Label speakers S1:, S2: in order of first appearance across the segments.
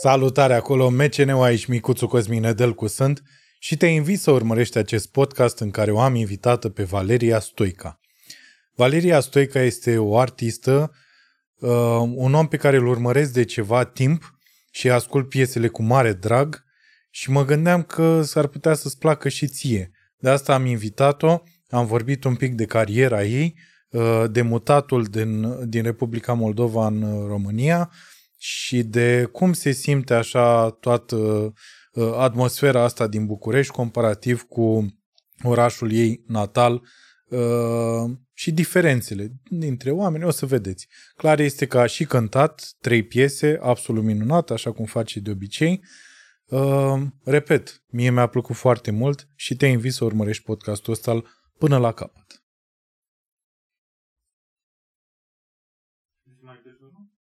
S1: Salutare acolo, MCN-ul aici, Micuțu Cosmin Nedelcu sunt și te invit să urmărești acest podcast în care o am invitată pe Valeria Stoica. Valeria Stoica este o artistă, uh, un om pe care îl urmăresc de ceva timp și ascult piesele cu mare drag și mă gândeam că s-ar putea să-ți placă și ție. De asta am invitat-o, am vorbit un pic de cariera ei, uh, de mutatul din, din Republica Moldova în uh, România și de cum se simte așa toată uh, atmosfera asta din București comparativ cu orașul ei natal și diferențele dintre oameni, o să vedeți. Clar este că a și cântat trei piese absolut minunat, așa cum face de obicei. Uh, repet, mie mi-a plăcut foarte mult și te invit să urmărești podcastul ăsta până la capăt.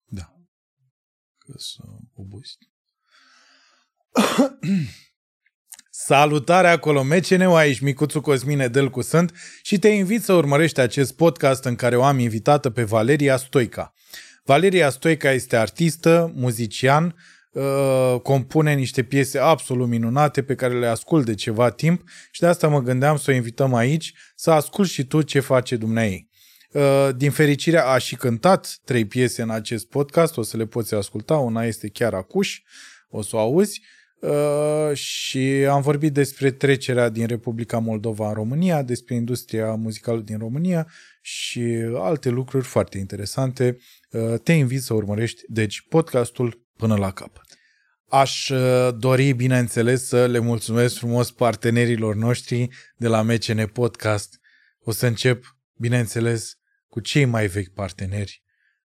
S1: Da. Că să obosit. Salutare acolo, MCN-ul aici, Micuțu Cosmine Delcu sunt și te invit să urmărești acest podcast în care o am invitată pe Valeria Stoica. Valeria Stoica este artistă, muzician, uh, compune niște piese absolut minunate pe care le ascult de ceva timp și de asta mă gândeam să o invităm aici să ascult și tu ce face dumneai. Uh, din fericire a și cântat trei piese în acest podcast, o să le poți asculta, una este chiar acuș, o să o auzi, Uh, și am vorbit despre trecerea din Republica Moldova în România, despre industria muzicală din România și alte lucruri foarte interesante. Uh, te invit să urmărești, deci, podcastul până la capăt. Aș uh, dori, bineînțeles, să le mulțumesc frumos partenerilor noștri de la MCN Podcast. O să încep, bineînțeles, cu cei mai vechi parteneri.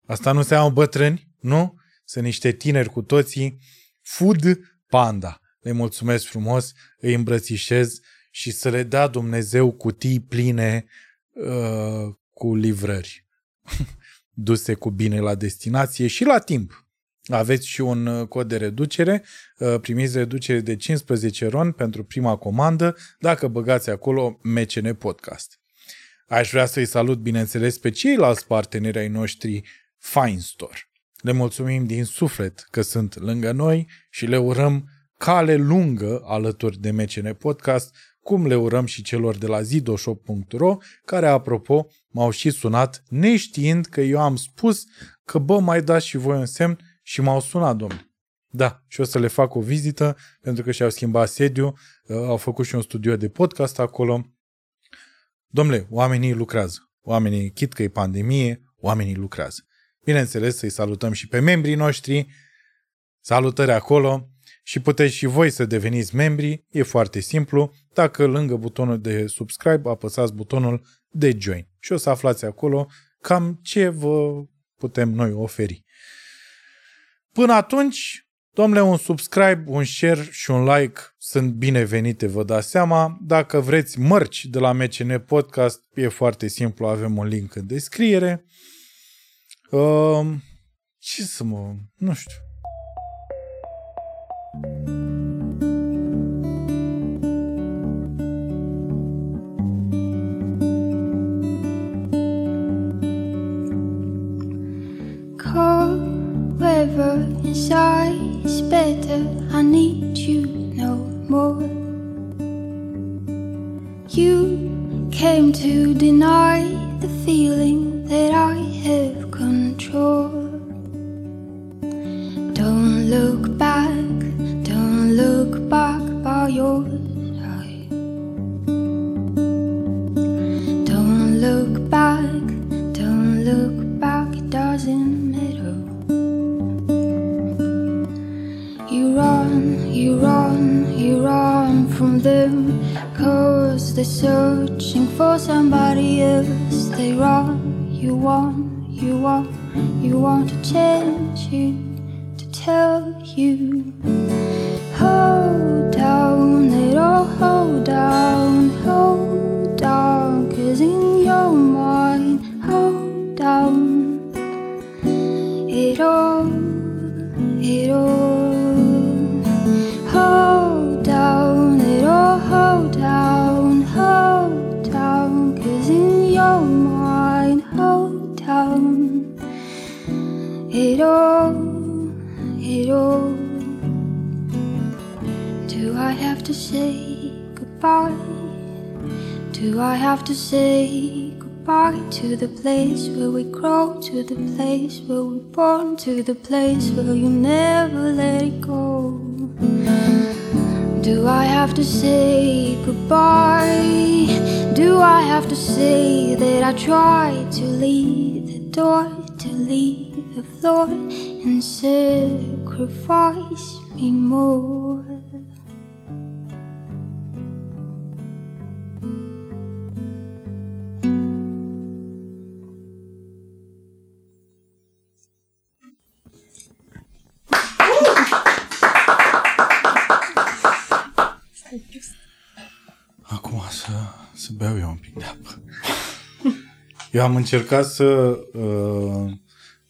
S1: Asta nu înseamnă bătrâni, nu? Sunt niște tineri cu toții. Food Panda. Le mulțumesc frumos, îi îmbrățișez și să le dea Dumnezeu cutii pline uh, cu livrări duse cu bine la destinație și la timp. Aveți și un uh, cod de reducere, uh, primiți reducere de 15 ron pentru prima comandă dacă băgați acolo MCN Podcast. Aș vrea să-i salut, bineînțeles, pe ceilalți parteneri ai noștri Fine Store. Le mulțumim din suflet că sunt lângă noi și le urăm cale lungă alături de MCN Podcast, cum le urăm și celor de la zidoshop.ro, care, apropo, m-au și sunat neștiind că eu am spus că, bă, mai dați și voi un semn și m-au sunat, domnule. Da, și o să le fac o vizită, pentru că și-au schimbat sediu, uh, au făcut și un studio de podcast acolo. Domnule, oamenii lucrează. Oamenii, chit că e pandemie, oamenii lucrează. Bineînțeles, să-i salutăm și pe membrii noștri. Salutări acolo și puteți și voi să deveniți membri. E foarte simplu. Dacă lângă butonul de subscribe apăsați butonul de join și o să aflați acolo cam ce vă putem noi oferi. Până atunci, domnule, un subscribe, un share și un like sunt binevenite, vă dați seama. Dacă vreți mărci de la MCN Podcast, e foarte simplu, avem un link în descriere. Uh, ce să mă... nu știu.
S2: Cold weather inside is better. I need you no more. You came to deny the feeling that I have control. They're searching for somebody else. They run, you want, you want, you want to change it. To tell you, hold down, it all hold down, hold down. Cause in your mind, hold down, it all, it all. All, it all.
S3: Do I have to say goodbye? Do I have to say goodbye to the place where we grow, to the place where we're born, to the place where you never let it go? Do I have to say goodbye? Do I have to say that I tried to leave the door, to leave the floor, and sacrifice me more?
S1: Acum să, să beau eu un pic de apă. Eu am încercat să, uh,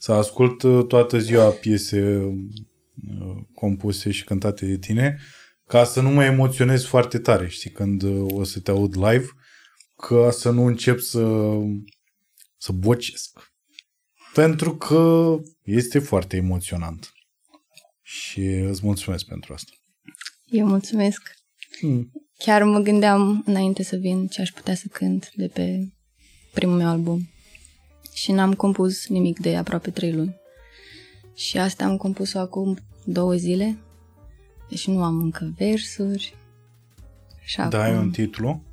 S1: să ascult uh, toată ziua piese uh, compuse și cântate de tine ca să nu mă emoționez foarte tare, știi, când uh, o să te aud live, ca să nu încep să, să bocesc. Pentru că este foarte emoționant. Și îți mulțumesc pentru asta.
S2: Eu mulțumesc.
S1: Hmm.
S2: Chiar mă gândeam înainte să vin ce aș putea să cânt de pe primul meu album. Și n-am compus nimic de aproape trei luni. Și asta am compus-o acum două zile. Deci nu am încă versuri. Și
S1: Da, ai un titlu?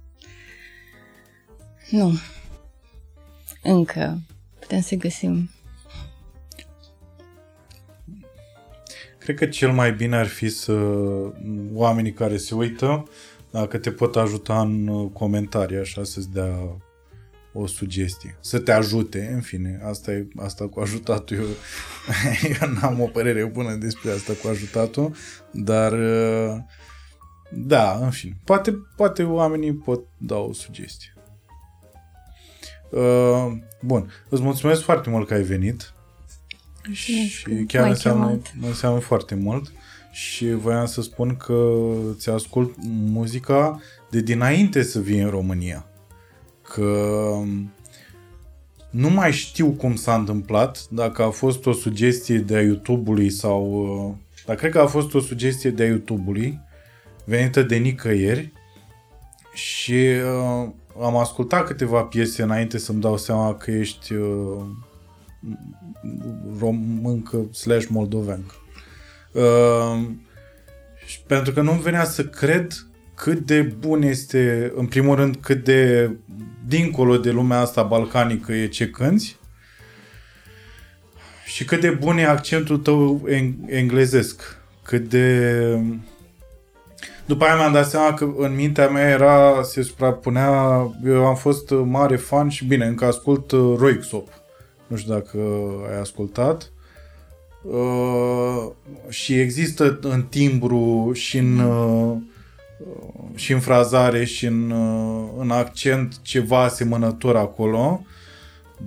S2: Nu. Încă. Putem să găsim.
S1: Cred că cel mai bine ar fi să oamenii care se uită, dacă te pot ajuta în uh, comentarii, așa, să-ți dea o sugestie. Să te ajute, în fine. Asta e asta cu ajutatul. Eu, eu n-am o părere bună despre asta cu ajutatul, dar uh, da, în fine. Poate, poate oamenii pot da o sugestie. Uh, bun. Îți mulțumesc foarte mult că ai venit. Și
S2: că
S1: chiar
S2: m-ai
S1: înseamnă,
S2: chemat.
S1: înseamnă foarte mult și voiam să spun că ți ascult muzica de dinainte să vii în România. Că nu mai știu cum s-a întâmplat, dacă a fost o sugestie de-a YouTube-ului sau... uh, Dar cred că a fost o sugestie de-a YouTube-ului venită de nicăieri și uh, am ascultat câteva piese înainte să-mi dau seama că ești uh, româncă slash moldoveancă. Uh, și pentru că nu-mi venea să cred cât de bun este, în primul rând, cât de dincolo de lumea asta balcanică e ce cânti și cât de bun e accentul tău eng- englezesc. Cât de... După aia mi-am dat seama că în mintea mea era, se suprapunea, eu am fost mare fan și bine, încă ascult uh, Roixop. Nu știu dacă ai ascultat. Uh, și există în timbru și în, uh, și în frazare și în, uh, în accent ceva asemănător acolo,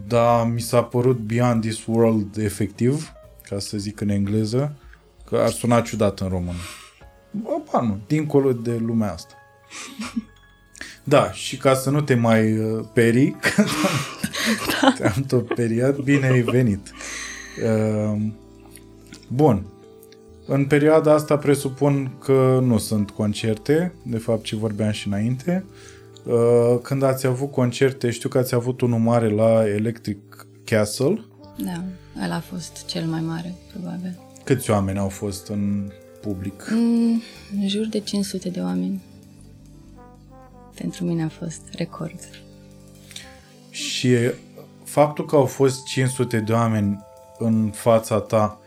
S1: dar mi s-a părut Beyond This World efectiv, ca să zic în engleză, că ar suna ciudat în română. Opa, nu, dincolo de lumea asta. Da, și ca să nu te mai uh, peri, că te-am tot periat, bine ai venit. Uh, Bun. În perioada asta presupun că nu sunt concerte, de fapt ce vorbeam și înainte. Uh, Când ați avut concerte, știu că ați avut unul mare la Electric Castle.
S2: Da, ăla a fost cel mai mare, probabil.
S1: Câți oameni au fost în public?
S2: Mm, în jur de 500 de oameni. Pentru mine a fost record.
S1: Și faptul că au fost 500 de oameni în fața ta,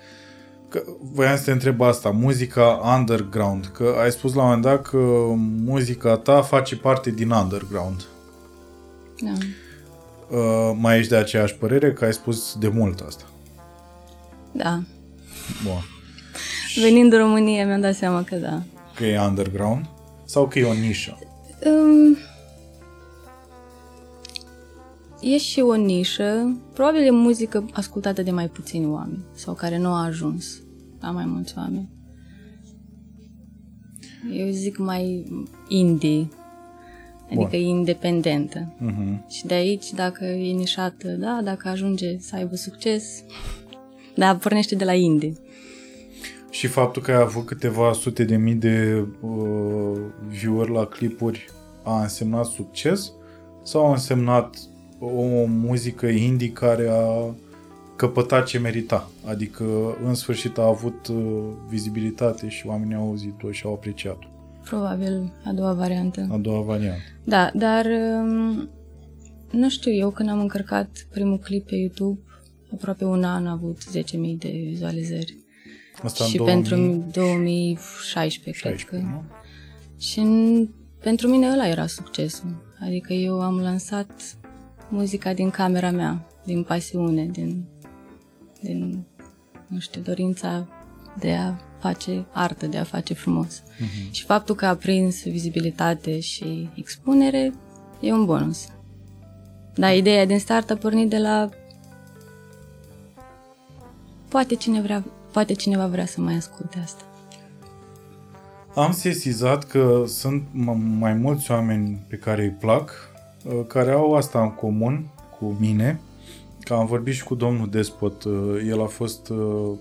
S1: că voiam să te întreb asta, muzica underground, că ai spus la un moment dat că muzica ta face parte din underground.
S2: Da.
S1: Uh, mai ești de aceeași părere că ai spus de mult asta.
S2: Da.
S1: Bun.
S2: Venind în România mi-am dat seama că da.
S1: Că e underground sau că e o nișă?
S2: Um, e și o nișă, probabil e muzică ascultată de mai puțini oameni sau care nu a ajuns la mai mulți oameni. Eu zic mai indie, adică
S1: Bun.
S2: independentă.
S1: Uh-huh.
S2: Și de aici, dacă e nișată, da, dacă ajunge să aibă succes, da, pornește de la indie.
S1: Și faptul că ai avut câteva sute de mii de uh, view la clipuri a însemnat succes sau a însemnat o muzică indie care a căpătat ce merita? Adică în sfârșit a avut uh, vizibilitate și oamenii au auzit-o și au apreciat-o.
S2: Probabil a doua variantă.
S1: A doua variantă.
S2: Da, dar um, nu știu, eu când am încărcat primul clip pe YouTube, aproape un an a avut 10.000 de vizualizări.
S1: Asta
S2: și
S1: în
S2: pentru
S1: 2000
S2: 2016, cred
S1: 16,
S2: că.
S1: nu?
S2: Și în, pentru mine ăla era succesul. Adică eu am lansat muzica din camera mea, din pasiune, din, din nu știu, dorința de a face artă, de a face frumos.
S1: Mhm.
S2: Și faptul că a prins vizibilitate și expunere e un bonus. Dar ideea din start a pornit de la poate, cine vrea, poate cineva vrea să mai asculte asta.
S1: Am sesizat că sunt m- mai mulți oameni pe care îi plac, uh, care au asta în comun cu mine, că am vorbit și cu domnul Despot, uh, el a fost, uh,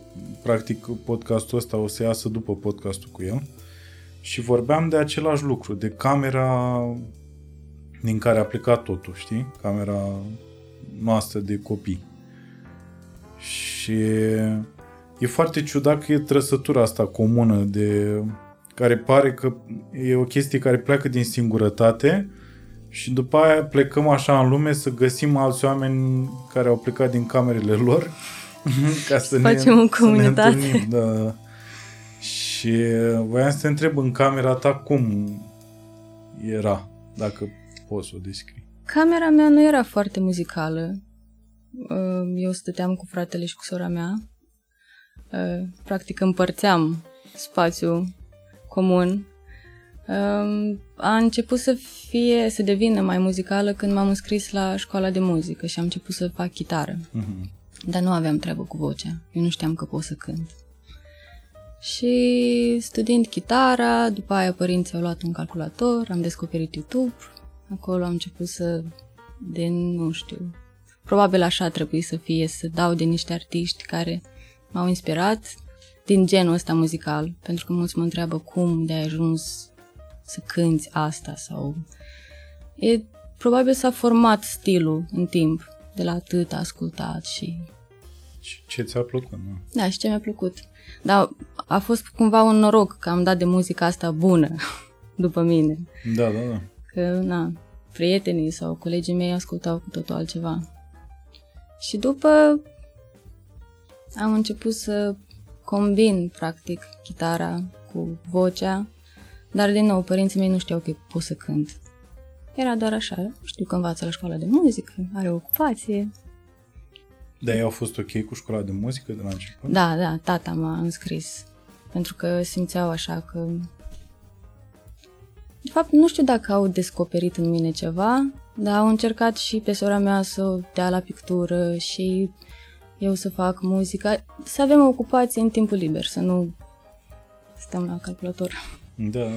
S1: practic, podcastul ăsta o să iasă după podcastul cu el, și vorbeam de același lucru, de camera din care a plecat totul, știi? Camera noastră de copii. Și e foarte ciudat că e trăsătura asta comună de care pare că e o chestie care pleacă din singurătate și după aia plecăm așa în lume să găsim alți oameni care au plecat din camerele lor ca să
S2: Facem
S1: ne,
S2: o comunitate.
S1: Să ne întâlnim, da. Și voiam să te întreb în camera ta cum era, dacă poți să o descrii.
S2: Camera mea nu era foarte muzicală. Uh, Eu stăteam cu fratele și cu sora mea. Uh, Practic împărțeam spațiu comun. Um, A început să fie, să devină mai muzicală când m-am înscris la școala de muzică și am început să fac chitară.
S1: Mhm.
S2: Dar nu aveam treabă cu vocea. Eu nu știam că pot să cânt. Și studiind chitara, după aia părinții au luat un calculator, am descoperit YouTube, acolo am început să, de nu știu, probabil așa trebuie să fie, să dau de niște artiști care m-au inspirat din genul ăsta muzical, pentru că mulți mă întreabă cum de ai ajuns să cânti asta sau... E, probabil s-a format stilul în timp, de la atât ascultat și
S1: Ce, ce ți-a plăcut? Nu?
S2: da, și ce mi-a plăcut. Dar a fost cumva un noroc că am dat de muzica asta bună după mine.
S1: Da, da, da.
S2: Că, na, prietenii sau colegii mei ascultau cu totul altceva. Și după am început să combin, practic, chitara cu vocea, dar, din nou, părinții mei nu știau că pot să cânt. Era doar așa, știu că învață la școala de muzică, are o ocupație.
S1: Dar ei au fost ok cu școala de muzică de la început?
S2: Da, da, tata m-a înscris. Pentru că simțeau așa că... De fapt, nu știu dacă au descoperit în mine ceva, dar au încercat și pe sora mea să o dea la pictură și eu să fac muzică. Să avem o ocupație în timpul liber, să nu stăm la calculator.
S1: Da, da.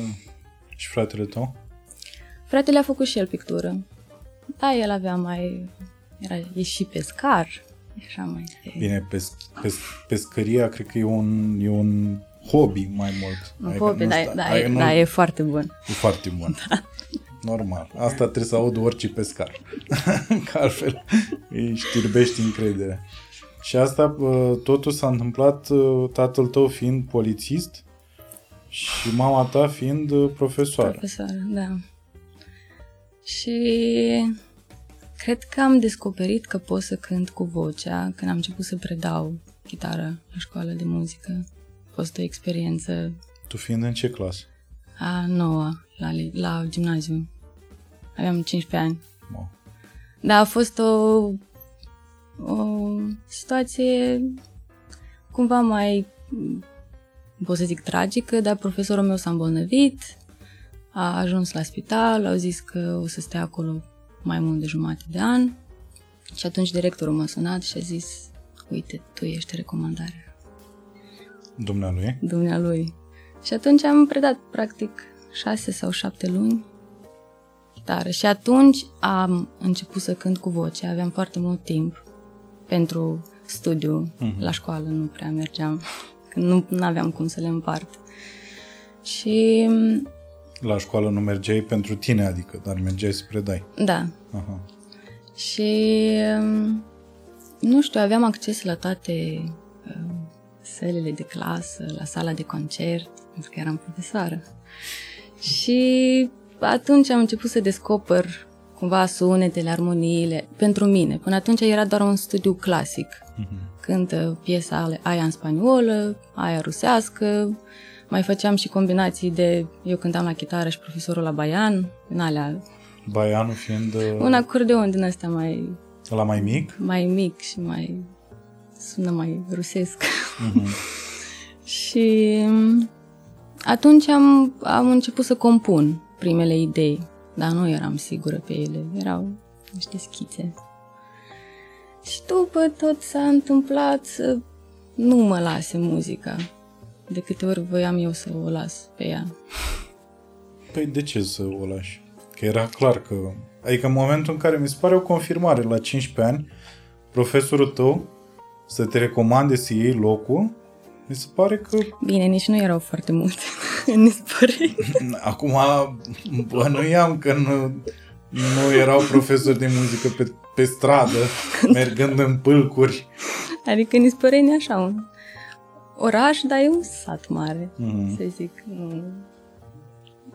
S1: Și fratele tău?
S2: Fratele a făcut și el pictură. Da, el avea mai... Era, e și pescar. Așa mai...
S1: Bine, pes, pes, pescăria cred că e un, e un hobby mai mult.
S2: Un
S1: Adică
S2: hobby,
S1: nu
S2: da,
S1: sta-
S2: da,
S1: adică
S2: e,
S1: nu-
S2: da, e foarte bun.
S1: E foarte bun. Normal. Asta trebuie să aud orice pescar. Că altfel îi știrbești încrederea. Și asta, bă, totul s-a întâmplat uh, tatăl tău fiind polițist și mama ta fiind uh, profesoară.
S2: Profesoară, da. Și cred că am descoperit că pot să cânt cu vocea când am început să predau chitară la școală de muzică. A fost o experiență
S1: Tu fiind în ce clasă?
S2: a noua la, li- la gimnaziu. Aveam 15 ani.
S1: Wow.
S2: Dar a fost o, o situație cumva mai, pot să zic, tragică, dar profesorul meu s-a îmbolnăvit, a ajuns la spital, au zis că o să stea acolo mai mult de jumătate de an și atunci directorul m-a sunat și a zis, uite, tu ești recomandarea
S1: Dumnealui?
S2: dumnealui. Și atunci am predat, practic, șase sau șapte luni chitară. Și atunci am început să cânt cu voce. Aveam foarte mult timp pentru studiu.
S1: Mhm.
S2: La școală nu prea mergeam. Nu aveam cum să le împart. Și
S1: La școală nu mergeai pentru tine, adică, dar mergeai să predai.
S2: da,
S1: Aha.
S2: Și um, nu știu, aveam acces la toate um, sălile de clasă, la sala de concert, pentru că eram profesoară. Și atunci am început să descoper cumva sunetele, armoniile, pentru mine. Până atunci era doar un studiu clasic. Cântă piesa ale- aia în spaniolă, aia rusească, mai făceam și combinații de... Eu cântam la chitară și profesorul la baian, în alea...
S1: Baianul fiind uh,
S2: Un acordeon din ăsta mai
S1: la mai mic.
S2: mai mic și mai sună mai rusesc.
S1: Mhm.
S2: și atunci am, am început să compun primele idei, dar nu eram sigură pe ele, erau niște schițe. Și după tot s-a întâmplat să nu mă lase muzica. De câte ori voiam eu să o las pe ea.
S1: Păi de ce să o lași? Că era clar că... Adică în momentul în care mi se pare o confirmare la 15 ani, profesorul tău să te recomande să iei locul, mi se pare că
S2: Bine, nici nu erau foarte multe în spărei.
S1: acum bănuiam că nu, nu erau profesori de muzică pe, pe stradă, mergând în pâlcuri.
S2: Adică Nispăreni e așa un oraș, dar e un sat mare,
S1: Mhm.
S2: să zic. Nu,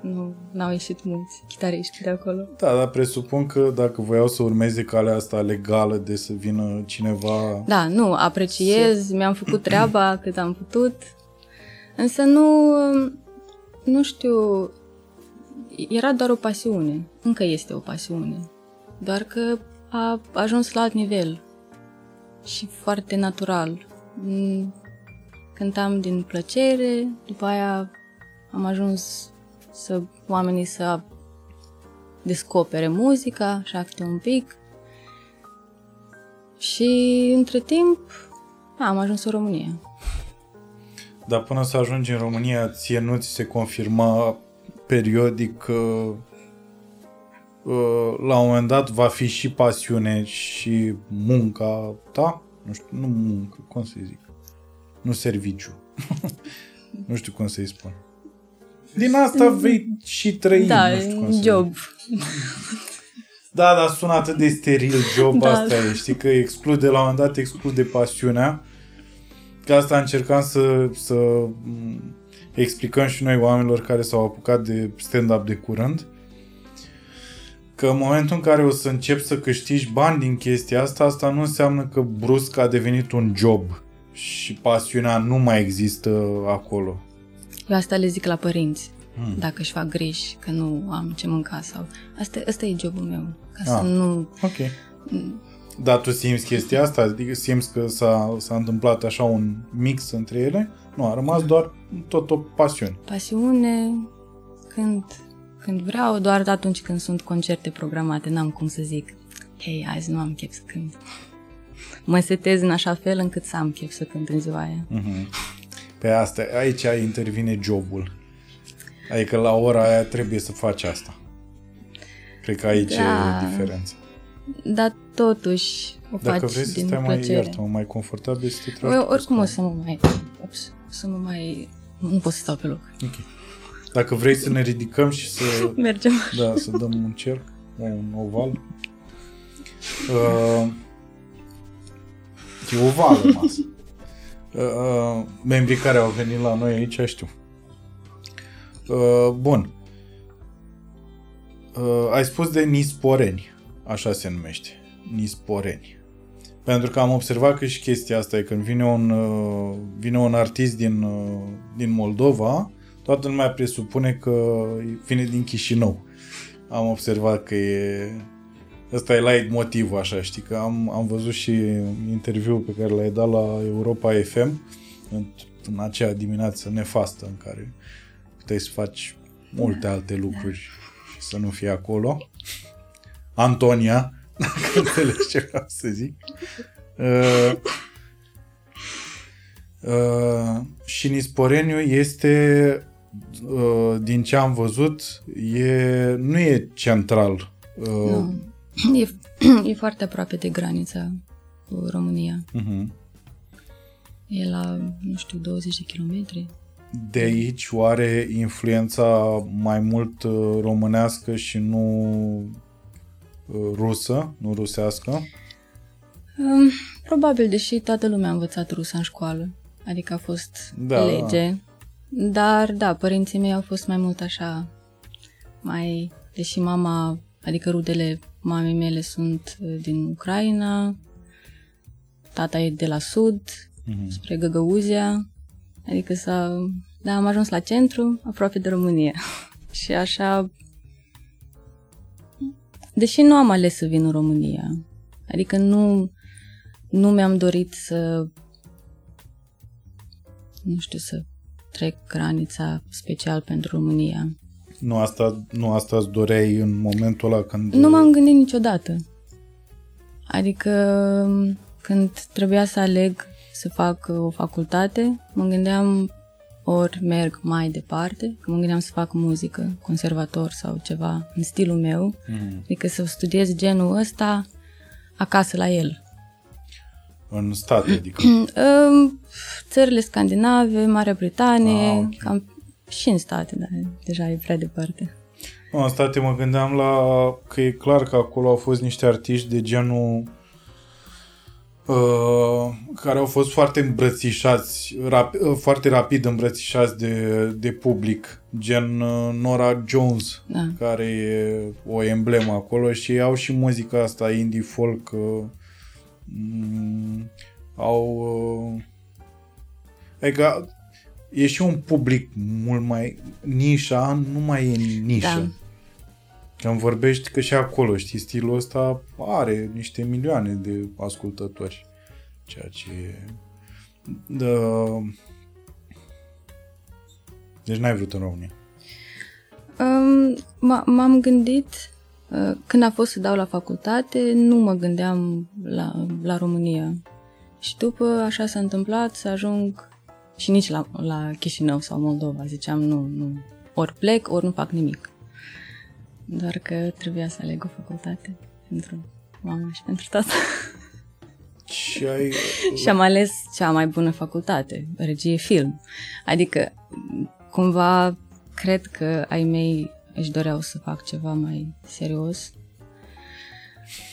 S2: nu n-au ieșit mulți chitariști de acolo.
S1: Da, dar presupun că dacă voiau să urmeze calea asta legală de să vină cineva...
S2: Da, nu, apreciez, mi-am făcut treaba cât am putut, însă nu, nu știu, era doar o pasiune, încă este o pasiune, doar că a ajuns la alt nivel și foarte natural. Mm, Cântam din plăcere, după aia am ajuns să oamenii să descopere muzica, așa câte un pic. Și între timp am ajuns în România.
S1: Dar până să ajungi în România, ție nu ți se confirma periodic că uh, la un moment dat va fi și pasiune și munca ta? Nu știu, nu muncă, cum să zic? Nu serviciu. nu știu cum să-i spun. Din asta vei și trăi,
S2: da,
S1: nu știu cum
S2: un
S1: să
S2: job.
S1: Da, dar sună atât de steril job
S2: Da.
S1: asta e, știi, că exclude, la un moment dat exclude pasiunea. Că asta încercam să, să m, explicăm și noi oamenilor care s-au apucat de stand-up de curând. Că în momentul în care o să începi să câștigi bani din chestia asta, asta nu înseamnă că brusc a devenit un job și pasiunea nu mai există acolo.
S2: Eu asta le zic la părinți.
S1: Hmm.
S2: Dacă își fac griji că nu am ce mânca sau... Asta, asta e jobul meu. Ca
S1: Ah.
S2: să nu...
S1: Ok. Dar tu simți chestia asta? Adică simți că s-a, s-a întâmplat așa un mix între ele? Nu, a rămas doar tot o pasiune.
S2: Pasiune, când, când vreau, doar atunci când sunt concerte programate, n-am cum să zic hei, azi nu am chef să cânt. Mă setez în așa fel încât să am chef să cânt în ziua aia.
S1: Pe asta, aici intervine jobul. Adică la ora aia trebuie să faci asta. Cred că aici
S2: Da.
S1: e diferența.
S2: Dar totuși o
S1: Dacă
S2: faci
S1: vrei să
S2: din
S1: stai mai,
S2: plăcere.
S1: iartă mai confortabil, să te tragi
S2: Eu,
S1: pe
S2: oricum o
S1: scaun.
S2: să mă mai... Ups, o să mă mai... Nu pot să stau pe loc.
S1: Ok. Dacă vrei să ne ridicăm și să,
S2: Mergem.
S1: da, să dăm un cerc, un oval. Uh, e ovală masă. Uh, uh, membrii care au venit la noi aici știu. Uh, bun. Uh, ai spus de nisporeni, așa se numește. Nisporeni. Pentru că am observat că și chestia asta e când vine un, uh, vine un artist din, uh, din Moldova, toată lumea presupune că vine din Chișinău. Am observat că e... Ăsta e light motivul, așa, știi, că am, am văzut și interviul pe care l-ai dat la Europa FM în, în acea dimineață nefastă în care puteai să faci multe alte lucruri și să nu fii acolo. Antonia, dacă înțelegi ce vreau să zic. Uh, uh, și Nisporeniu este, uh, din ce am văzut, e, nu e central. Uh,
S2: Nu. E, e foarte aproape de granița cu România.
S1: uh-huh.
S2: E la, nu știu, 20 de kilometri.
S1: De aici oare influența mai mult uh, românească și nu uh, rusă, nu rusească?
S2: Um, probabil, deși toată lumea a învățat rusă în școală. Adică a fost
S1: Da.
S2: lege. Dar, da, părinții mei au fost mai mult așa, mai... Deși mama, adică rudele mamei mele sunt uh, din Ucraina, tata e de la sud,
S1: Mhm.
S2: spre Găgăuzia, adică s-a... Da, am ajuns la centru, aproape de România. și așa... Deși nu am ales să vin în România, adică nu, nu mi-am dorit să nu știu, să trec granița special pentru România.
S1: Nu asta, nu asta îți doreai în momentul ăla când...
S2: Nu m-am gândit niciodată. Adică când trebuia să aleg să fac o facultate, mă gândeam ori merg mai departe, mă gândeam să fac muzică, conservator sau ceva în stilul meu,
S1: Mhm.
S2: adică să studiez genul ăsta acasă la el.
S1: În state, adică.
S2: În țările scandinave, Marea Britanie,
S1: Ah, ok.
S2: cam și în state, dar deja e prea departe.
S1: Nu, în state mă gândeam la că e clar că acolo au fost niște artiști de genul uh, care au fost foarte îmbrățișați, rap, uh, foarte rapid îmbrățișați de, de public, gen uh, Nora Jones,
S2: Da.
S1: care e o emblemă acolo și au și muzica asta indie folk uh, mm, au uh, adică e și un public mult mai nișa, nu mai e nișă.
S2: Da.
S1: Când vorbești că și acolo, știi, stilul ăsta are niște milioane de ascultători. Ceea ce e... Da... Deci n-ai vrut în România.
S2: Um, m- m-am gândit, uh, când a fost să dau la facultate, nu mă gândeam la, la România. Și după așa s-a întâmplat să ajung și nici la, la Chișinău sau Moldova. Ziceam, nu, nu, ori plec, ori nu fac nimic. Doar că trebuia să aleg o facultate pentru mama și pentru tata.
S1: Și ai...
S2: și am ales cea mai bună facultate, regie film. Adică, cumva, cred că ai mei își doreau să fac ceva mai serios.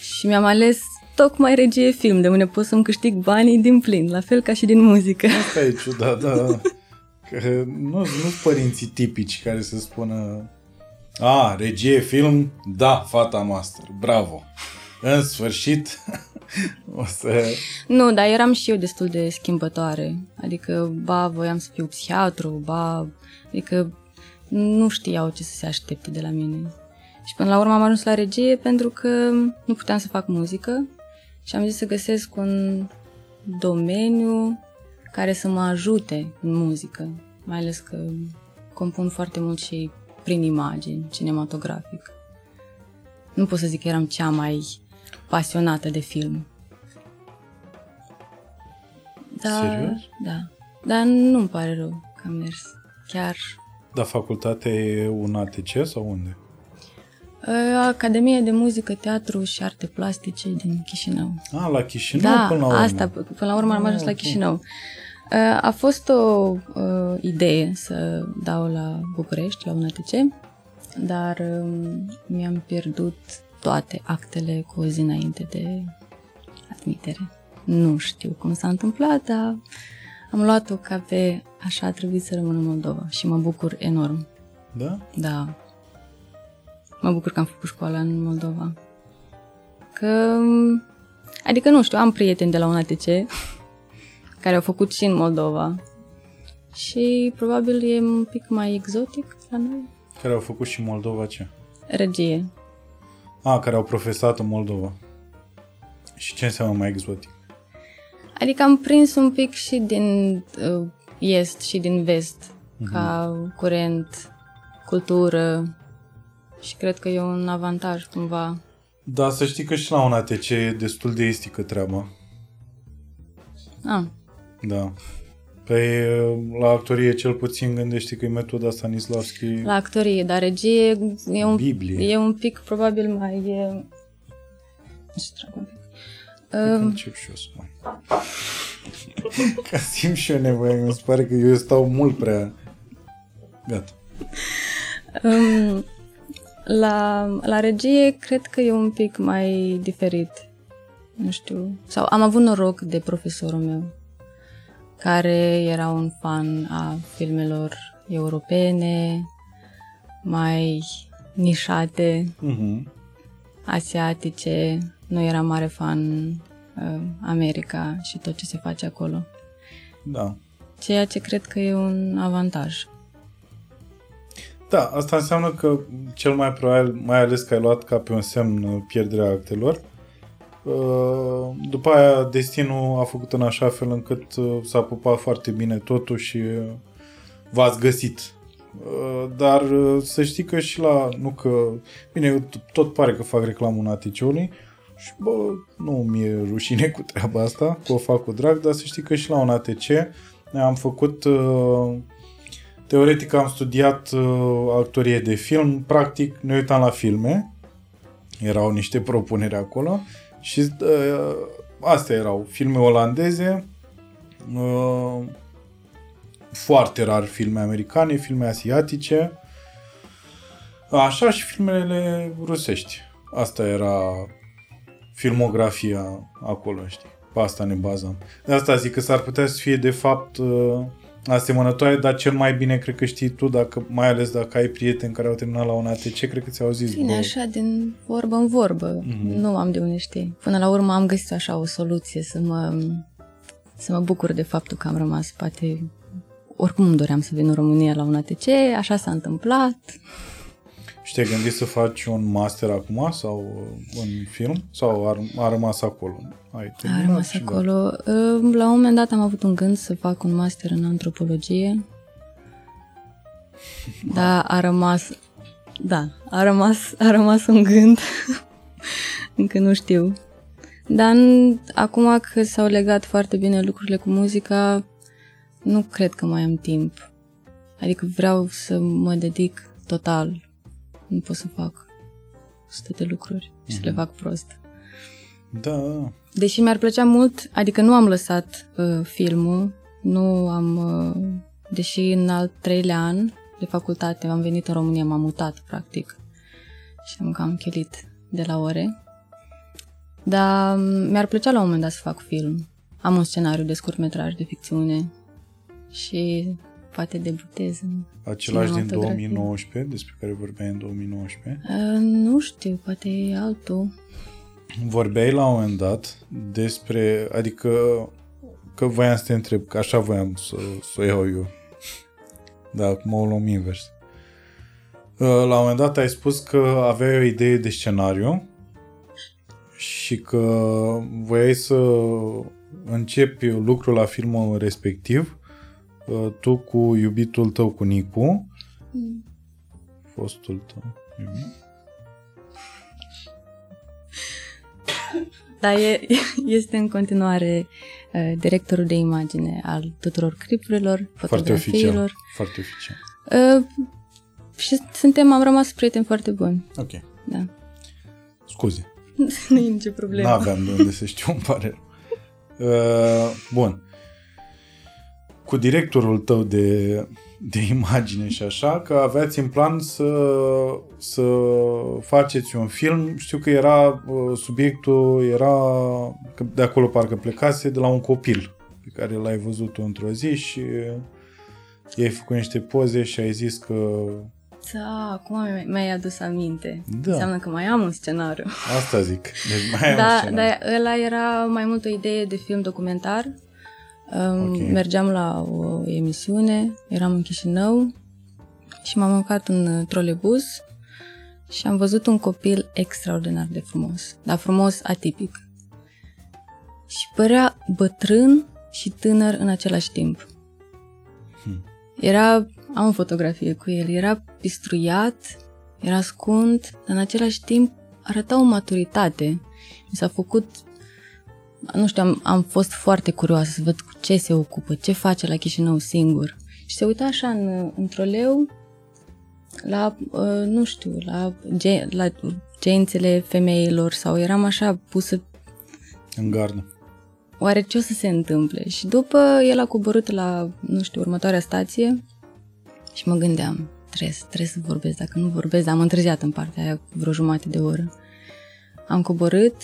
S2: Și mi-am ales tocmai regie film, de unde pot să-mi câștig banii din plin, la fel ca și din muzică.
S1: Asta e ciudat, da. Că nu nu sunt părinții tipici care să spună a, regie film, da, fata master, bravo. În sfârșit, o să...
S2: Nu, dar eram și eu destul de schimbătoare. Adică, ba, voiam să fiu psihiatru, ba, adică nu știau ce să se aștepte de la mine. Și până la urmă am ajuns la regie pentru că nu puteam să fac muzică și am zis să găsesc un domeniu care să mă ajute în muzică. Mai ales că compun foarte mult și prin imagini, cinematografic. Nu pot să zic că eram cea mai pasionată de film. Da,
S1: Serios?
S2: Da. Dar nu-mi pare rău că am mers. Chiar
S1: Dar facultatea e un ATC sau unde?
S2: uh, Academia de Muzică, Teatru și Arte Plastice din Chișinău.
S1: A, la Chișinău
S2: da,
S1: până la urmă.
S2: asta, p- până la urmă am ajuns la
S1: ok.
S2: Chișinău. Uh, A fost o uh, idee să dau la București, la un ATC, dar um, mi-am pierdut toate actele cu o zi înainte de admitere. Nu știu cum s-a întâmplat, dar am luat-o ca pe așa a trebuit să rămân în Moldova și mă bucur enorm.
S1: Da?
S2: Da. Mă bucur că am făcut școala în Moldova. Că, adică nu știu, am prieteni de la un ATC care au făcut și în Moldova. Și probabil e un pic mai exotic la noi.
S1: Care au făcut și Moldova ce?
S2: Regie.
S1: A, care au profesat în Moldova. Și ce înseamnă mai exotic?
S2: Adică am prins un pic și din uh, est și din vest, ca curent, cultură și cred că e un avantaj cumva.
S1: Da, să știi că și la un ATC e destul de estică treaba.
S2: Ah,
S1: Da. Păi la actorie cel puțin gândește că e metoda Stanislavski
S2: la actorie, dar regie e un,
S1: Biblie.
S2: e un pic probabil mai... E... Nu știu, trag un pic.
S1: Cred că
S2: Um,
S1: încep și eu să mai. Ca simt și eu nevoie, mi se pare că eu stau mult prea... Gata.
S2: Um, la, la regie cred că e un pic mai diferit. Nu știu. Sau am avut noroc de profesorul meu, care era un fan a filmelor europene, mai nișate,
S1: Uh-huh.
S2: asiatice. Nu era mare fan uh, America și tot ce se face acolo.
S1: Da.
S2: Ceea ce cred că e un avantaj.
S1: Da, asta înseamnă că cel mai probabil, mai ales că ai luat ca pe un semn uh, pierderea actelor, uh, după aia destinul a făcut în așa fel încât uh, s-a pupat foarte bine totul și uh, v-ați găsit. Uh, Dar uh, să știi că și la, nu că, bine, eu t- tot pare că fac reclamul în ATC-ului și bă, nu mi-e rușine cu treaba asta, că o fac cu drag, dar să știi că și la un ATC am făcut uh, Teoretic am studiat uh, actorie de film, practic ne uitam la filme, erau niște propuneri acolo. Și uh, astea erau. Filme olandeze, uh, foarte rar filme americane, filme asiatice, așa și filmele rusești. Asta era filmografia acolo, știi. Pe asta ne bazam. De asta zic că s-ar putea să fie de fapt uh, asemănătoare, dar cel mai bine cred că știi tu, dacă, mai ales dacă ai prieteni care au terminat la un ATC, cred că ți-au zis.
S2: Bine,
S1: bă,
S2: așa, din vorbă în vorbă.
S1: Mhm.
S2: Nu am de unde știi. Până la urmă am găsit așa o soluție să mă, să mă bucur de faptul că am rămas, poate, oricum îmi doream să vin în România la un ATC, așa s-a întâmplat.
S1: Și te-ai gândit să faci un master acum sau uh, în film? Sau a, a rămas acolo? Ai
S2: A
S1: terminat
S2: rămas
S1: și gata.
S2: acolo. Uh, La un moment dat am avut un gând să fac un master în antropologie. Da, a rămas... Da, a rămas, a rămas un gând. Încă nu știu. Dar în- acum că s-au legat foarte bine lucrurile cu muzica, nu cred că mai am timp. Adică vreau să mă dedic total. Nu pot să fac sute de lucruri și să le fac prost.
S1: Da, da.
S2: Deși mi-ar plăcea mult, adică nu am lăsat uh, filmul, nu am, uh, deși în al treilea an de facultate am venit în România, m-am mutat practic și am cam chelit de la ore. Dar um, mi-ar plăcea la un moment dat să fac film. Am un scenariu de scurtmetraj de ficțiune și poate debutez în
S1: Același din
S2: cinematografie.
S1: 2019, despre care vorbeai în 2019.
S2: Uh, nu știu, poate e altul.
S1: Vorbeai la un moment dat despre, adică că voiam să te întreb, că așa voiam să, să o iau eu. Da, acum o luăm invers. Uh, La un moment dat ai spus că aveai o idee de scenariu și că voiai să începi lucrul la filmul respectiv, uh, tu cu iubitul tău, cu Nicu, fostul tău, iubit.
S2: Dar e, este în continuare uh, directorul de imagine al tuturor clipurilor,
S1: foarte oficial.
S2: fotografiilor.
S1: Foarte oficial.
S2: Uh, și suntem, am rămas prieteni foarte buni.
S1: Ok.
S2: Da.
S1: Scuze.
S2: nu e nicio problemă.
S1: N-aveam de unde să știu, îmi pare rău. Uh, bun. Cu directorul tău de, de imagine și așa, că aveați în plan să, să faceți un film. Știu că era uh, subiectul, era că de acolo parcă plecase, de la un copil pe care l-ai văzut într-o zi și i-ai făcut niște poze și ai zis că
S2: Da, acum mi- mi-ai adus aminte.
S1: Da.
S2: Înseamnă că mai am un scenariu.
S1: asta zic. Deci mai am
S2: Da,
S1: scenariu.
S2: dar ăla era mai mult o idee de film documentar. Um,
S1: Ok.
S2: Mergeam la o emisiune, eram în Chișinău și m-am urcat în uh, trolebuz și am văzut un copil extraordinar de frumos, dar frumos atipic. Și părea bătrân și tânăr în același timp. Era, am o fotografie cu el, era pistruiat, era scund, dar în același timp arăta o maturitate. Mi s-a făcut, nu știu, am, am fost foarte curioasă să văd cu ce se ocupă, ce face la Chișinău singur. Și se uita așa în, în troleu la, uh, nu știu, la, ge, la gențele femeilor sau eram așa pusă
S1: În gardă.
S2: oare ce o să se întâmple? Și după el a coborât la, nu știu, următoarea stație și mă gândeam, trebuie, trebuie să vorbesc, dacă nu vorbesc, am întârziat în partea aia vreo jumătate de oră. Am coborât,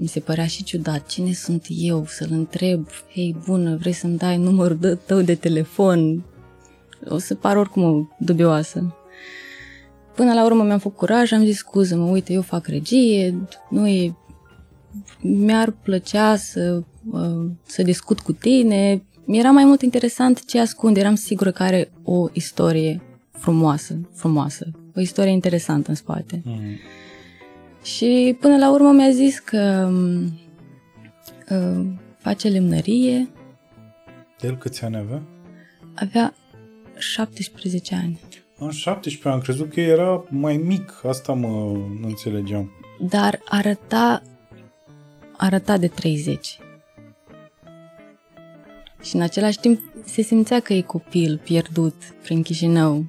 S2: mi se părea și ciudat, cine sunt eu să-l întreb, hei, bună, vrei să-mi dai numărul de, tău de telefon? O să par oricum dubioasă. Până la urmă mi-am făcut curaj, am zis scuză-mă, uite, eu fac regie, nu e... Mi-ar plăcea să, uh, să discut cu tine. Mi-era mai mult interesant ce ascunde, eram sigură că are o istorie frumoasă, frumoasă, o istorie interesantă în spate. Mm. Și până la urmă mi-a zis că uh, face lemnărie.
S1: El câți ani avea?
S2: Avea 17 ani.
S1: În 17 ani, am crezut că era mai mic, asta mă înțelegeam.
S2: Dar arăta, arăta de 30. Și în același timp se simțea că e copil pierdut prin Chișinău.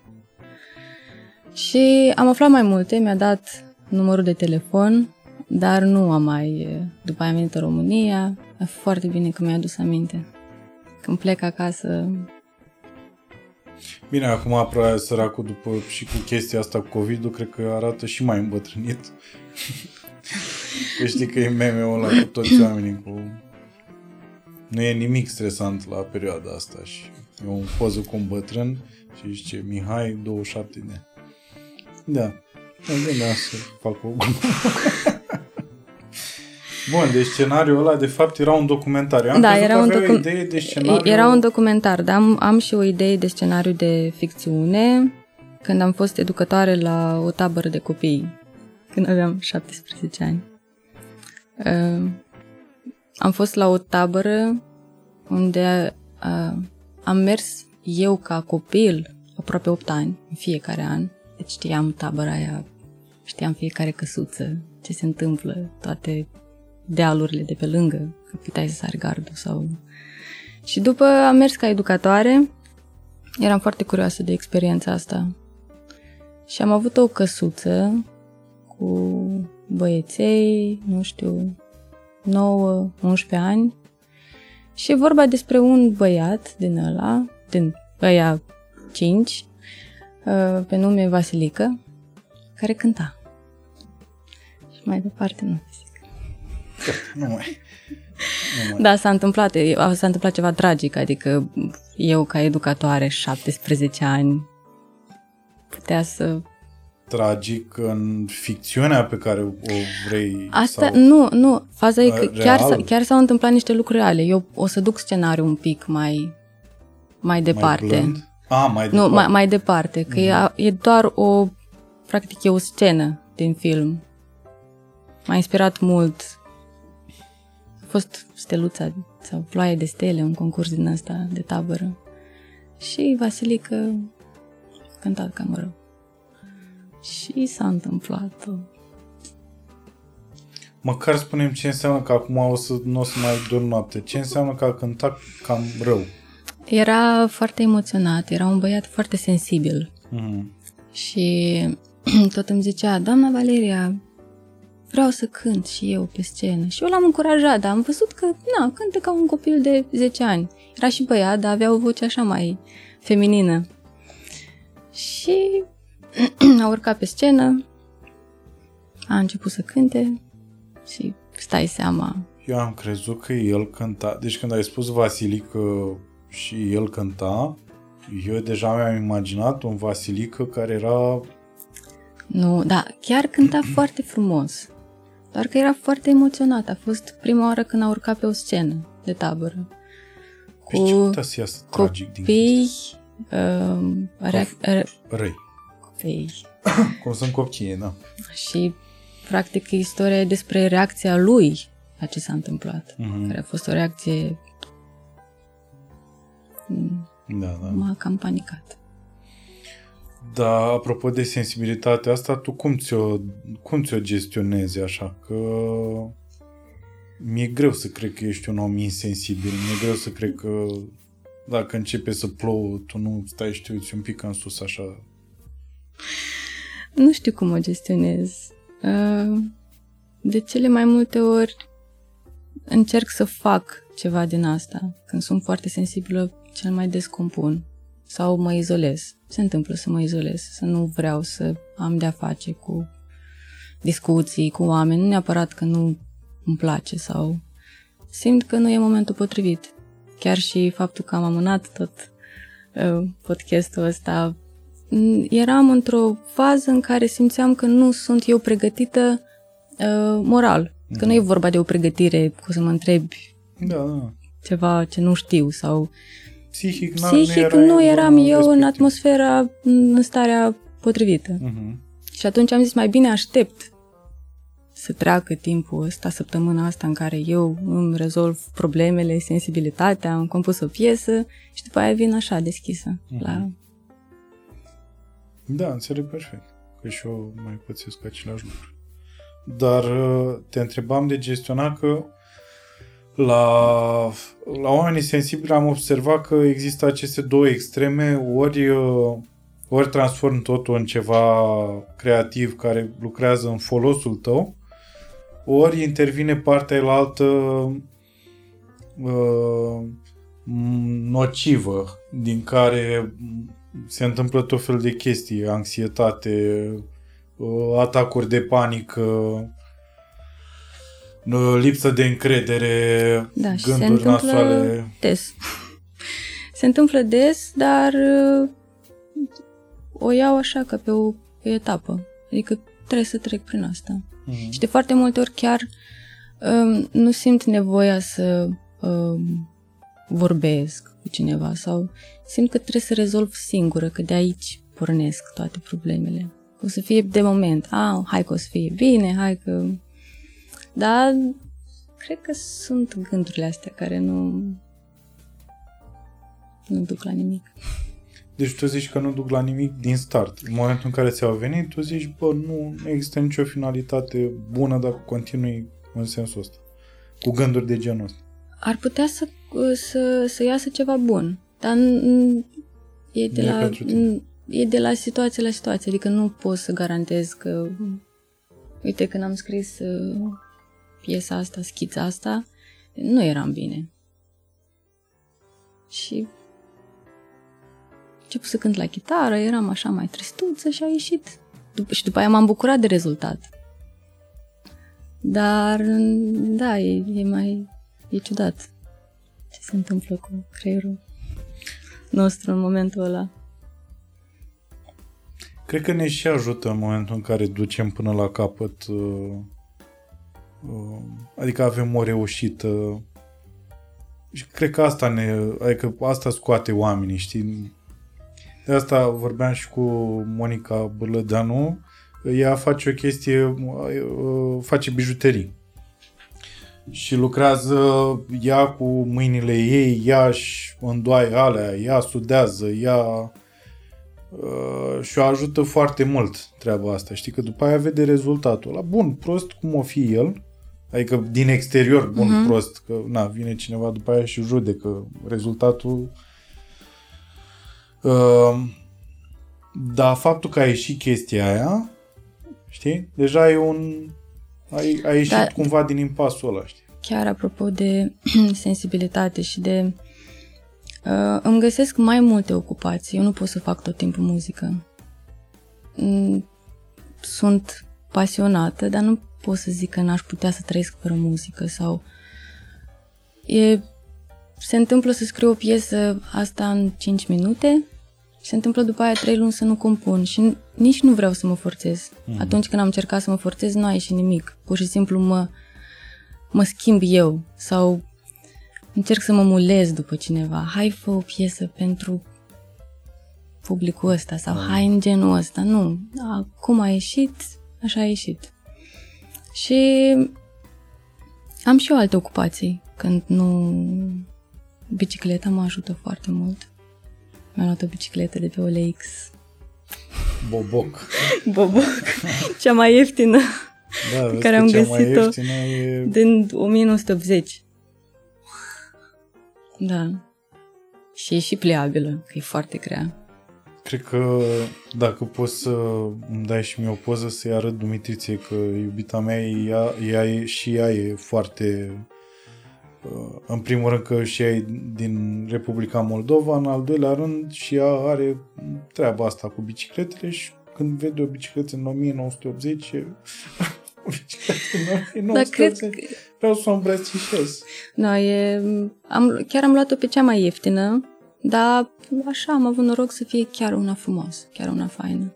S2: Și am aflat mai multe, mi-a dat numărul de telefon, dar nu am mai, după aia am venit în România, e foarte bine că mi-a adus aminte. Când plec acasă,
S1: Bine, acum probabil săracul după și cu chestia asta cu COVID-ul, cred că arată și mai îmbătrânit. că știi că e meme-ul ăla cu toți oamenii cu... Nu e nimic stresant la perioada asta și e un poză cu un bătrân și zice Mihai, 27 de ani. Da. Mă gândeam să fac o Bun, deci scenariul ăla de fapt era un documentar. Eu am
S2: da, era un,
S1: docu- idee de scenariu...
S2: era un documentar, dar am, am și o idee de scenariu de ficțiune când am fost educătoare la o tabără de copii, când aveam 17 ani. Uh, am fost la o tabără unde uh, am mers eu ca copil aproape 8 ani, în fiecare an. Deci știam tabăra aia, știam fiecare căsuță, ce se întâmplă, toate dealurile de pe lângă, că puteai să sari gardul sau... Și după am mers ca educatoare, eram foarte curioasă de experiența asta. Și am avut o căsuță cu băieței, nu știu, 9-11 ani și vorba despre un băiat din ăla, din ăia 5, uh, pe nume Vasilică, care cânta. Și mai departe nu
S1: nu mai. Nu mai.
S2: Da, s-a întâmplat, s-a întâmplat ceva tragic, adică eu ca educatoare, 17 ani, putea să...
S1: Tragic în ficțiunea pe care o vrei
S2: Asta,
S1: sau...
S2: nu, nu, faza e că chiar, s- chiar s-au întâmplat niște lucruri reale. Eu o să duc scenariul un pic mai, mai departe.
S1: Mai blând? Ah, mai
S2: nu,
S1: departe.
S2: mai, mai departe, că mm-hmm. e, e doar o, practic e o scenă din film. M-a inspirat mult fost steluța sau ploaie de stele, un concurs din ăsta de tabără. Și Vasilică a cântat cam rău. Și s-a întâmplat.
S1: Măcar spunem ce înseamnă că acum o să, nu o să mai dorm noapte. Ce înseamnă că a cântat cam rău?
S2: Era foarte emoționat, era un băiat foarte sensibil.
S1: Mm.
S2: Și tot îmi zicea, doamna Valeria, vreau să cânt și eu pe scenă. Și eu l-am încurajat, dar am văzut că, na, cântă ca un copil de 10 ani. Era și băiat, dar avea o voce așa mai feminină. Și a urcat pe scenă, a început să cânte și stai seama.
S1: Eu am crezut că el cânta, deci când ai spus Vasilică și el cânta, eu deja mi-am imaginat un Vasilică care era...
S2: Nu, da, chiar cânta foarte frumos. Doar că era foarte emoționat. A fost prima oară când a urcat pe o scenă de tabără.
S1: Cu deci ce să iasă tragic din
S2: copii, uh, re-
S1: răi.
S2: Copii.
S1: Cum sunt copiii, da.
S2: Și, practic, istoria e despre reacția lui la ce s-a întâmplat.
S1: Mhm.
S2: Care a fost o reacție...
S1: Da, da.
S2: M-a cam panicat.
S1: Da, apropo de sensibilitatea asta, tu cum ți-o, cum ți-o gestionezi așa? Că mi-e greu să cred că ești un om insensibil, mi-e greu să cred că dacă începe să plouă, tu nu stai și te uiți un pic în sus așa.
S2: Nu știu cum o gestionez. Uh, de cele mai multe ori încerc să fac ceva din asta. Când sunt foarte sensibilă, cel mai des compun sau mă izolez. Se întâmplă să mă izolez, să nu vreau să am de-a face cu discuții cu oameni, nu neapărat că nu îmi place sau simt că nu e momentul potrivit. Chiar și faptul că am amânat tot uh, podcastul ăsta, eram într-o fază în care simțeam că nu sunt eu pregătită uh, moral. Că nu e vorba de o pregătire cu să mă întrebi
S1: Da, da.
S2: ceva ce nu știu sau
S1: Psihic, na-
S2: psihic
S1: nu,
S2: nu
S1: erai
S2: eram
S1: în
S2: eu în
S1: respectiv.
S2: atmosfera, în starea potrivită.
S1: Mhm.
S2: Și atunci am zis, mai bine aștept să treacă timpul ăsta, săptămâna asta în care eu îmi rezolv problemele, sensibilitatea, am compus o piesă și după aia vin așa deschisă. La...
S1: Da, înțeleg perfect. Că și eu mai pățesc același lucru. Dar uh, te întrebam de gestionat că la, la oamenii sensibili am observat că există aceste două extreme, ori, uh, ori transform totul în ceva creativ care lucrează în folosul tău, ori intervine partea la altă uh, nocivă, din care se întâmplă tot fel de chestii, anxietate, uh, atacuri de panică, uh, lipsă de încredere,
S2: Da, și se
S1: gânduri
S2: întâmplă
S1: nasoale.
S2: des. Se întâmplă des, dar uh, o iau așa ca pe o etapă. Adică trebuie să trec prin asta.
S1: Mhm.
S2: Și de foarte multe ori chiar um, nu simt nevoia să um, vorbesc cu cineva sau simt că trebuie să rezolv singură, că de aici pornesc toate problemele. O să fie de moment, a, hai că o să fie bine, hai că... Dar cred că sunt gândurile astea care nu nu duc la nimic.
S1: Deci tu zici că nu duc la nimic din start. În momentul în care ți-au venit, tu zici, bă, nu există nicio finalitate bună dacă continui în sensul ăsta. Cu gânduri de genul ăsta.
S2: Ar putea să, să, să iasă ceva bun, dar n- e de,
S1: Nu e
S2: la,
S1: pentru tine.
S2: n- e de la situație la situație, adică nu pot să garantez că, uite, când am scris uh, piesa asta, schița asta, nu eram bine. Și început să cânt la chitară, eram așa mai tristuță și a ieșit. Dup- și după aia m-am bucurat de rezultat. Dar, da, e, e mai E ciudat ce se întâmplă cu creierul nostru în momentul ăla.
S1: Cred că ne și ajută în momentul în care ducem până la capăt, uh, uh, adică avem o reușită. Și cred că asta ne, adică asta scoate oamenii, știi? De asta vorbeam și cu Monica Bârlădeanu. Ea face o chestie, uh, face bijuterii. Și lucrează ea cu mâinile ei, ea își îndoaie alea, ea sudează, ea Uh, și o ajută foarte mult treaba asta. Știi că după aia vede rezultatul ăla. Bun, prost cum o fi el, adică din exterior bun,
S2: Mhm.
S1: uh-huh. prost, că na, vine cineva după aia și judecă rezultatul. Uh, dar faptul că a ieșit chestia aia, știi, deja e un... Ai, ai ieșit
S2: Da.
S1: cumva din impasul ăla, știi?
S2: Chiar apropo de sensibilitate și de... Uh, îmi găsesc mai multe ocupații. Eu nu pot să fac tot timpul muzică. Mm, Sunt pasionată, dar nu pot să zic că n-aș putea să trăiesc fără muzică sau... E... Se întâmplă să scriu o piesă asta în 5 minute și se întâmplă după aia 3 luni să nu compun și nici nu vreau să mă forțez. Atunci când am încercat să mă forțez, nu a ieșit nimic. Pur și simplu mă, mă schimb eu sau încerc să mă mulez după cineva. Hai, fă o piesă pentru publicul ăsta sau hai în genul ăsta. Nu, da, cum a ieșit, așa a ieșit. Și am și eu alte ocupații când nu... Bicicleta mă ajută foarte mult. Mi-am luat o bicicletă de pe OLX.
S1: Boboc.
S2: Boboc, cea mai ieftină
S1: Da, vezi
S2: care
S1: că
S2: am
S1: cea mai
S2: găsit-o
S1: ieftină e...
S2: din 1980. Da. Și e și pliabilă, că e foarte grea.
S1: Cred că dacă poți să îmi dai și mie o poză să-i arăt Dumitriței că iubita mea, ea, ea e, și ea e foarte uh, în primul rând că și ea e din Republica Moldova, în al doilea rând și ea are treaba asta cu bicicletele și când vede o bicicletă în 1980 e... o bicicletă în 1980
S2: Dar cred că...
S1: vreau să o îmbrățișez.
S2: Da, e... Am, chiar am luat-o pe cea mai ieftină, dar așa am avut noroc să fie chiar una frumoasă, chiar una faină.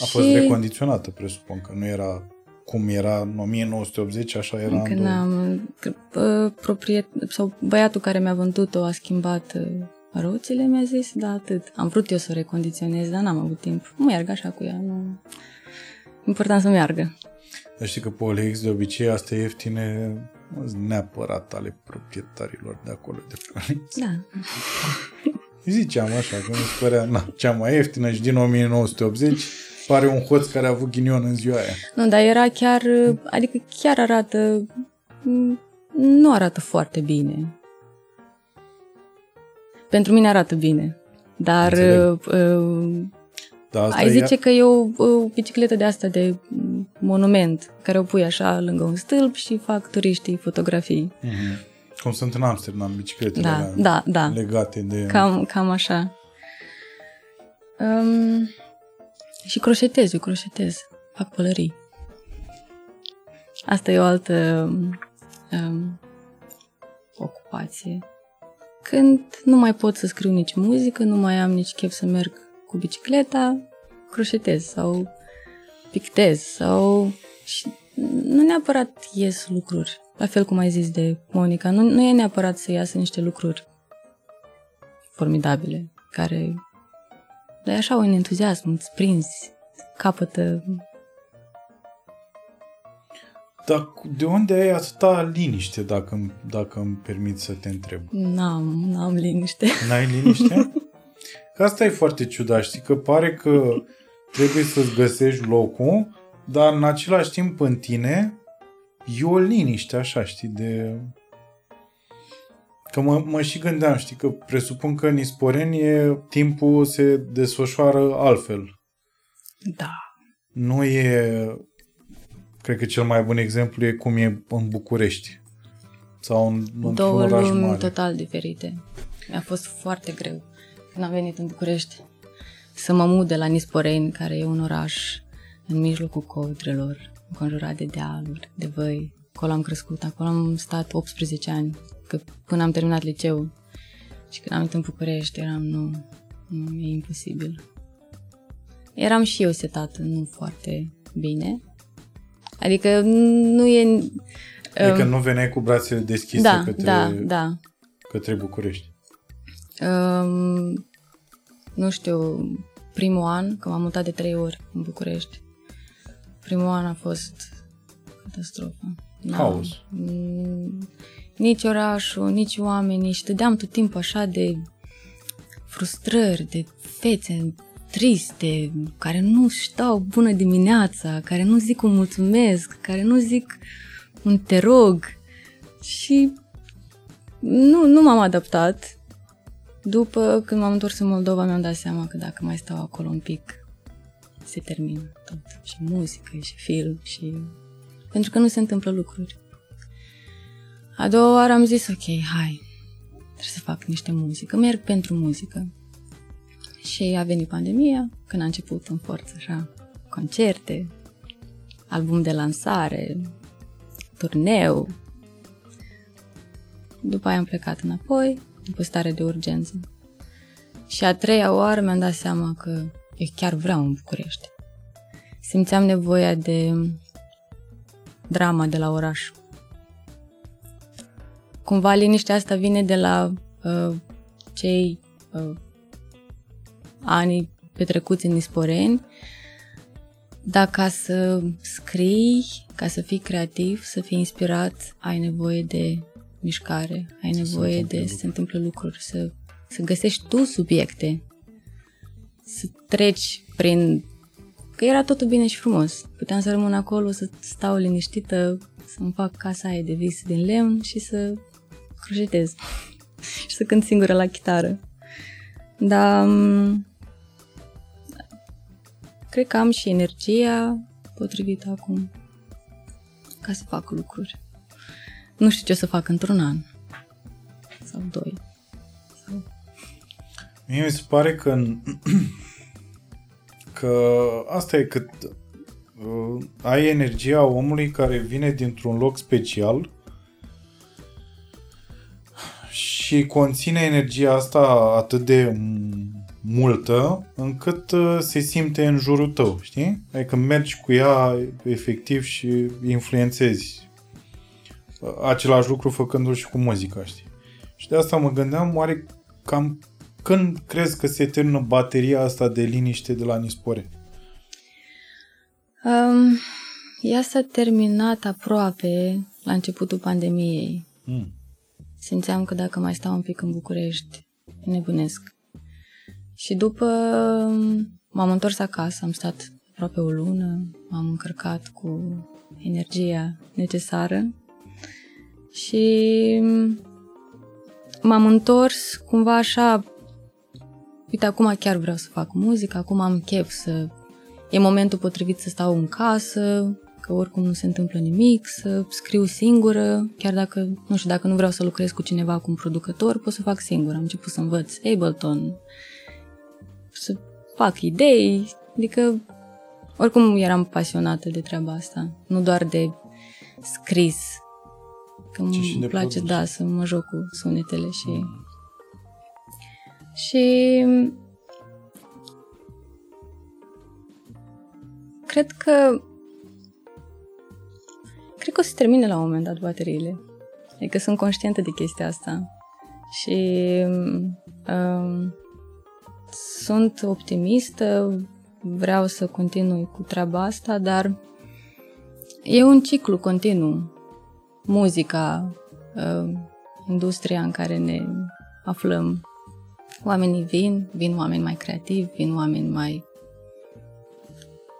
S1: A fost recondiționată, presupun că nu era cum era în 1980, așa era
S2: Încă
S1: în două-
S2: n-am... uh, Propriet, sau băiatul care mi-a vândut-o a schimbat uh, roțile, mi-a zis, da, atât. Am vrut eu să o recondiționez, dar n-am avut timp. Nu merg așa cu ea, nu... Important să meargă.
S1: Dar știi că pe OLX de obicei astea ieftine nu sunt neapărat ale proprietarilor de acolo de pe OLX.
S2: Da.
S1: Ziceam așa, că mi se părea na, cea mai ieftină și din 1980 pare un hoț care a avut ghinion în ziua aia.
S2: Nu, dar era chiar, uh, adică chiar arată, m, nu arată foarte bine. Pentru mine arată bine. Dar
S1: Înțeleg.
S2: Uh, uh,
S1: Dar asta
S2: ai
S1: e-
S2: zice că e o, o bicicletă de asta de m, monument, care o pui așa lângă un stâlp și fac turiștii fotografii.
S1: Mhm. Cum sunt în Amsterdam, bicicletele
S2: Da,
S1: alea
S2: da, da.
S1: legate de...
S2: Cam, cam așa. Um, și croșetez, eu croșetez. Fac pălării. Asta e o altă um, ocupație. Când nu mai pot să scriu nici muzică, nu mai am nici chef să merg cu bicicleta, croșetez sau pictez sau... Și nu neapărat ies lucruri. La fel cum ai zis de Monica, nu, nu e neapărat să iasă niște lucruri formidabile, care dar e așa un entuziasm, îți prinzi, capătă...
S1: Dar cu- de unde ai atâta liniște, dacă, îmi- dacă îmi permiți să te întreb?
S2: N-am, n-am liniște.
S1: N-ai liniște? Că asta e foarte ciudat, știi? Că pare că trebuie să-ți găsești locul, dar în același timp în tine e o liniște așa, știi, de... Că mă, mă și gândeam, știi, că presupun că în Isporeni e, timpul se desfășoară altfel.
S2: Da.
S1: Nu e... Cred că cel mai bun exemplu e cum e în București. Sau în, într-un
S2: Două
S1: oraș
S2: lumi
S1: mare.
S2: total diferite. Mi-a fost foarte greu când am venit în București să mă mut de la Nisporeni, care e un oraș în mijlocul codrelor, înconjurat de dealuri, de văi. Acolo am crescut, acolo am stat 18 ani, că până am terminat liceu. Și când am venit în București, eram, nu, nu, e imposibil. Eram și eu setată, nu foarte bine. Adică nu e...
S1: Adică nu veneai cu brațele deschise
S2: Da,
S1: către,
S2: da, da.
S1: către București.
S2: Um, nu știu, primul an, că m-am mutat de trei ori în București, primul an a fost catastrofă. N-am-
S1: Haos.
S2: Mm, Nici orașul, nici oamenii și dădeam tot timpul așa de frustrări, de fețe triste, care nu stau bună dimineața, care nu zic un mulțumesc, care nu zic un te rog. Și nu, nu m-am adaptat. După când m-am întors în Moldova, mi-am dat seama că dacă mai stau acolo un pic, se termină tot. Și muzică, și film, și... Pentru că nu se întâmplă lucruri. A doua oară am zis, ok, hai, trebuie să fac niște muzică, merg pentru muzică. Și a venit pandemia, când a început în forță, așa, concerte, album de lansare, turneu. După aia am plecat înapoi, după stare de urgență. Și a treia oară mi-am dat seama că eu chiar vreau în București. Simțeam nevoia de drama de la oraș. Cumva liniștea asta vine de la uh, cei uh, ani petrecuți în Isporeni, dar ca să scrii, ca să fii creativ, să fii inspirat, ai nevoie de mișcare, ai nevoie
S1: întâmple
S2: de să se întâmple lucruri, să, să găsești tu subiecte, să treci prin... Că era totul bine și frumos. Puteam să rămân acolo, să stau liniștită, să-mi fac casa aia de vis din lemn și să croșetez și să cânt singură la chitară. Dar m, cred că am și energia potrivită acum ca să fac lucruri. Nu știu ce o să fac într-un an. Sau doi. Sau...
S1: Mie mi se pare că că asta e cât uh, ai energia omului care vine dintr-un loc special și conține energia asta atât de multă încât uh, se simte în jurul tău, știi? Adică mergi cu ea efectiv și influențezi același lucru făcându-l și cu muzica, știi? Și de asta mă gândeam, oare cam când crezi că se termină bateria asta de liniște de la Nispore?
S2: Um, ea s-a terminat aproape la începutul pandemiei. Mm. Simțeam că dacă mai stau un pic în București, nebunesc. Și după m-am întors acasă, am stat aproape o lună, m-am încărcat cu energia necesară și m-am întors cumva așa, uite, acum chiar vreau să fac muzică, acum am chef să... E momentul potrivit să stau în casă, că oricum nu se întâmplă nimic, să scriu singură, chiar dacă, nu știu, dacă nu vreau să lucrez cu cineva, cu un producător, pot să fac singur. Am început să învăț Ableton, să fac idei, adică oricum eram pasionată de treaba asta, nu doar de scris, că îmi place, produs. da, să mă joc cu sunetele și... Mm. Și cred că cred că o să termine la un moment dat bateriile. Adică sunt conștientă de chestia asta. Și um, sunt optimistă, vreau să continui cu treaba asta, dar e un ciclu continuu. Muzica, uh, industria în care ne aflăm. Oamenii vin, vin oameni mai creativi, vin oameni mai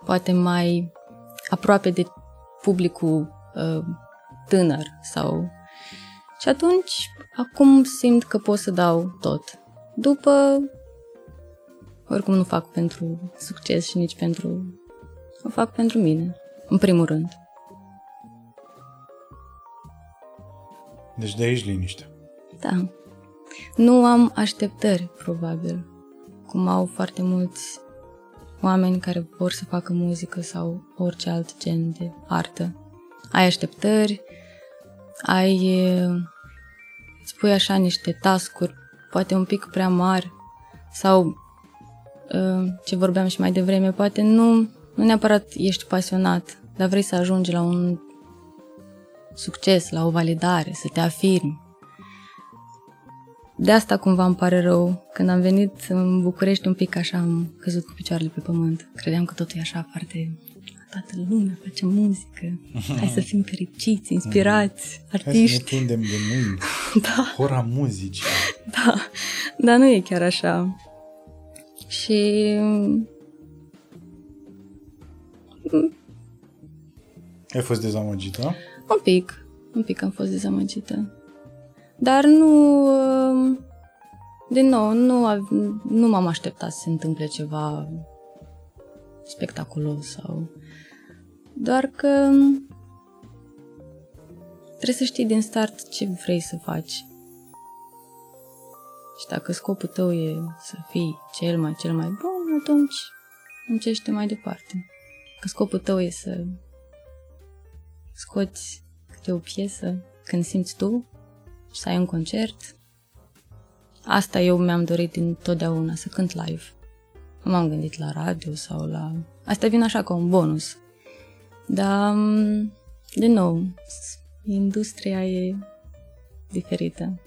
S2: poate mai aproape de publicul uh, tânăr sau și atunci acum simt că pot să dau tot. După oricum nu fac pentru succes și nici pentru... O fac pentru mine, în primul rând.
S1: Deci de aici liniște.
S2: Da. Nu am așteptări, probabil, cum au foarte mulți oameni care vor să facă muzică sau orice alt gen de artă. Ai așteptări, ai, îți pui așa niște tascuri, poate un pic prea mari, sau Uh, ce vorbeam și mai devreme, poate nu, nu neapărat ești pasionat, dar vrei să ajungi la un succes, la o validare, să te afirmi. De asta cumva îmi pare rău. Când am venit în București un pic așa am căzut cu picioarele pe pământ. Credeam că totul e așa foarte... Toată lumea face muzică. Hai să fim fericiți, inspirați, artiști. Hai
S1: să ne tundem de mâini.
S2: da.
S1: Hora muzicii.
S2: Da, dar nu e chiar așa. Și
S1: ai fost dezamăgită?
S2: Un pic, un pic am fost dezamăgită. Dar nu, din nou, nu, nu m-am așteptat să se întâmple ceva spectaculos sau... Doar că trebuie să știi din start ce vrei să faci. Și dacă scopul tău e să fii cel mai, cel mai bun, atunci încește mai departe. Că scopul tău e să scoți câte o piesă când simți tu și să ai un concert. Asta eu mi-am dorit din totdeauna, să cânt live. Nu m-am gândit la radio sau la... Asta vine așa ca un bonus. Dar, din nou, industria e diferită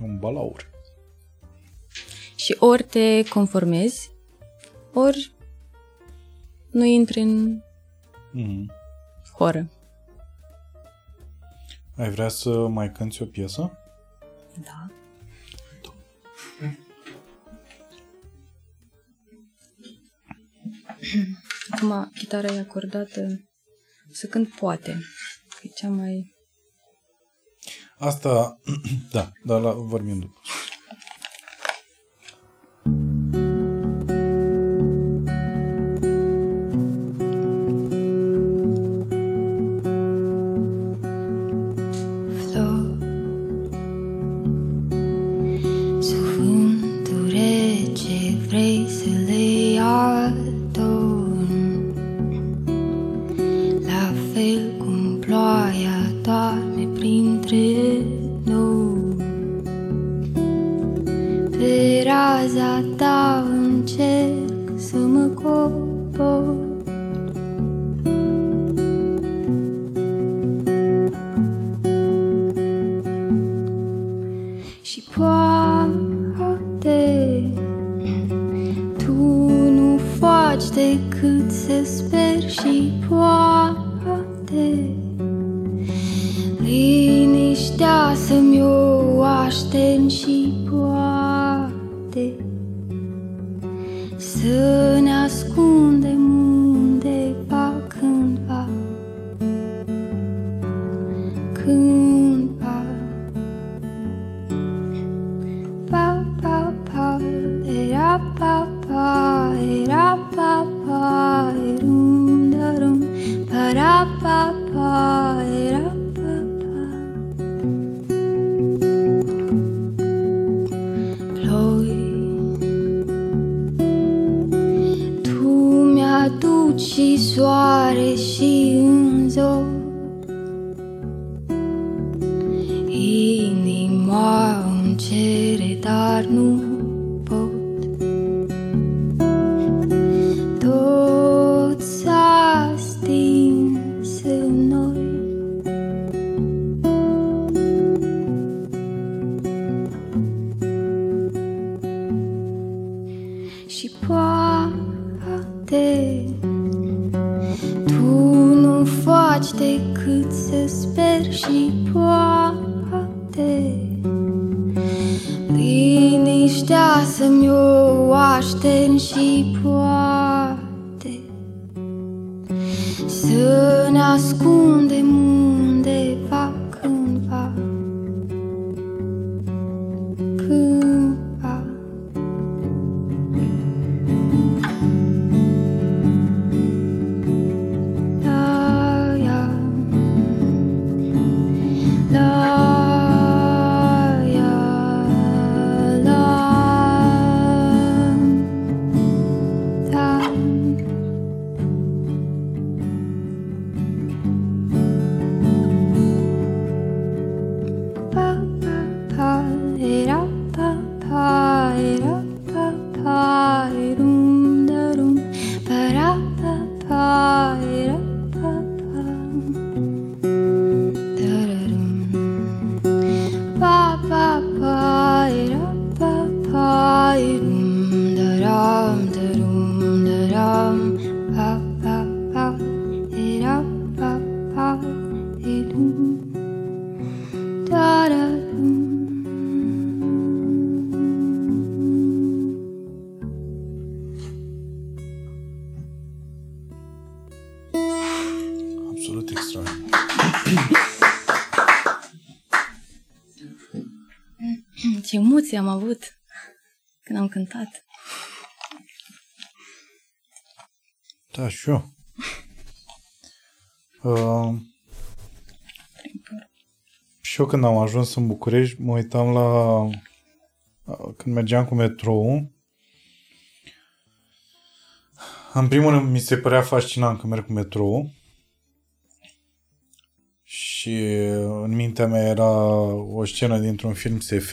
S1: un balaur.
S2: Și ori te conformezi, ori nu intri în mm-hmm. Horă.
S1: Ai vrea să mai cânti o piesă?
S2: Da. Acum, chitara e acordată să cânt poate. E cea mai
S1: Asta, da, dar la, vorbim după.
S2: Raza ta încerc să mă cobor
S4: avut când am cântat.
S1: Da, și eu. Uh, și eu când am ajuns în București, mă uitam la... uh, Când mergeam cu metrou, în primul rând mi se părea fascinant că merg cu metrou și în mintea mea era o scenă dintr-un film SF,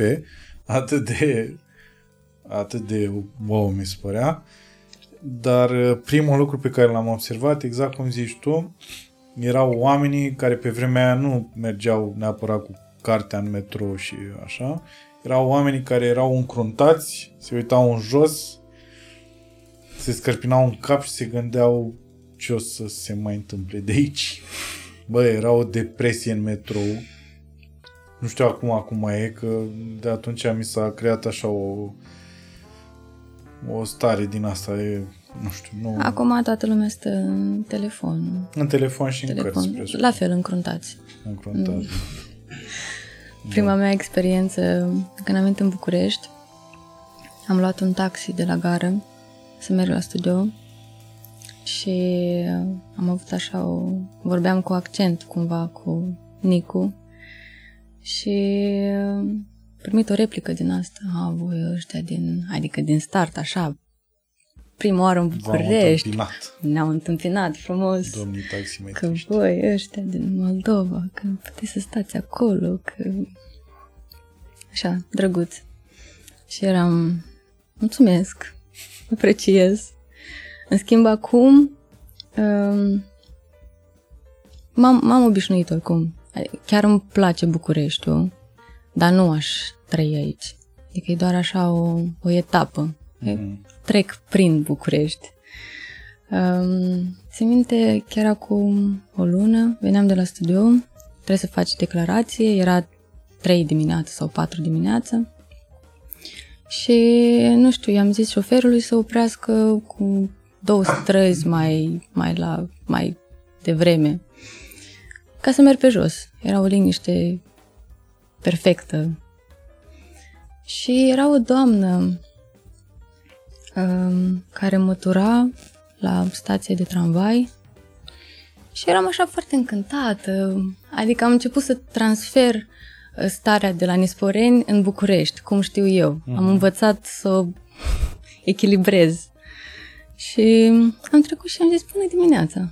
S1: atât de atât de wow mi se părea. Dar uh, primul lucru pe care l-am observat, exact cum zici tu, erau oamenii care pe vremea aia nu mergeau neapărat cu cartea în metro și așa. Erau oamenii care erau încruntați, se uitau în jos, se scărpinau în cap și se gândeau ce o să se mai întâmple de aici. Bă, era o depresie în metrou. Nu știu acum acum mai e, că de atunci mi s-a creat așa o o stare din asta, e, nu știu, nu...
S4: Acum toată lumea stă în telefon.
S1: În telefon și în
S4: telefon.
S1: cărți, presupun.
S4: La fel, încruntați.
S1: Încruntat.
S4: Mm. Prima mea experiență, când am venit în București, am luat un taxi de la gară să merg la studio și am avut așa o... vorbeam cu accent cumva cu Nicu și am primit o replică din asta. A, voi ăștia din... adică din start, așa,
S2: prima oară în
S1: V-am
S2: București.
S1: întâmpinat,
S2: Ne-au întâmpinat frumos.
S1: domnii
S2: Că
S1: taximetriști.
S2: voi ăștia din Moldova, că puteți să stați acolo, că... Așa, drăguț. Și eram, mulțumesc, apreciez. În schimb, acum um, m-am, m-am obișnuit oricum. Adică Chiar îmi place Bucureștiul, dar nu aș trăi aici. Adică e doar așa o, o etapă.
S1: Mhm.
S2: Trec prin București. Um, se minte, chiar acum o lună, veneam de la studio, trebuie să faci declarație, era 3 dimineața sau 4 dimineața și, nu știu, i-am zis șoferului să oprească cu două străzi mai, mai, la, mai devreme ca să merg pe jos. Era o liniște perfectă. Și era o doamnă um, care mătura la stație de tramvai și eram așa foarte încântată. Adică am început să transfer uh, starea de la Nisporeni în București, cum știu eu. Am învățat să o echilibrez. Și am trecut și am zis bună dimineața.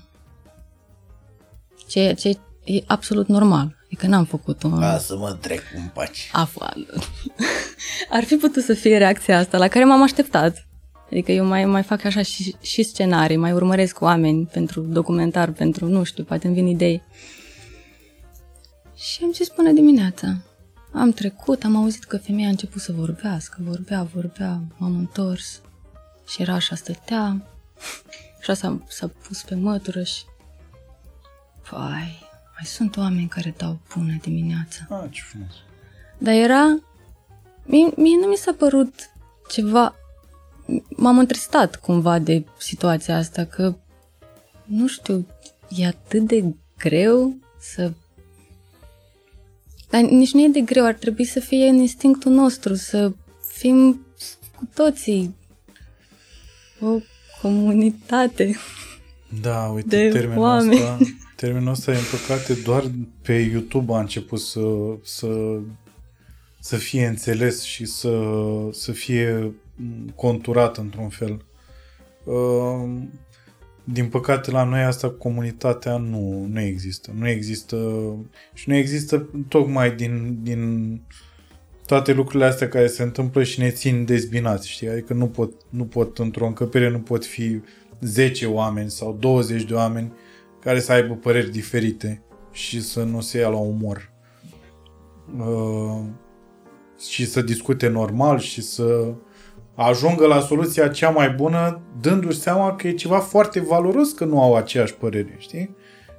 S2: Ceea ce e absolut normal. Adică n-am făcut-o.
S1: Ca să mă trec în pace.
S2: Afu- Ar fi putut să fie reacția asta la care m-am așteptat. Adică eu mai, mai fac așa și, și scenarii, mai urmăresc oameni pentru documentar, pentru, nu știu, poate îmi vin idei. Și am zis bună dimineața. Am trecut, am auzit că femeia a început să vorbească, vorbea, vorbea, m-am întors și era așa, stătea, așa s-a, s-a pus pe mătură și... Vai, mai sunt oameni care dau bună dimineața.
S1: Ah, ce frumos.
S2: Dar era... Mie, mie nu mi s-a părut ceva... M-am întristat cumva de situația asta, că nu știu, e atât de greu să... Dar nici nu e de greu, ar trebui să fie în instinctul nostru, să fim cu toții o comunitate.
S1: Da, uite,
S2: de
S1: termenul
S2: oameni.
S1: ăsta, termenul ăsta, în păcate, doar pe YouTube a început să, să, să fie înțeles și să, să fie m, conturat într-un fel. Uh, Din păcate, la noi asta, comunitatea nu, nu există. Nu există și nu există tocmai din, din toate lucrurile astea care se întâmplă și ne țin dezbinați, știi? Adică nu pot, nu pot într-o încăpere nu pot fi 10 oameni sau 20 de oameni care să aibă păreri diferite și să nu se ia la umor. Uh, și să discute normal și să ajungă la soluția cea mai bună dându-și seama că e ceva foarte valoros că nu au aceeași părere, știi?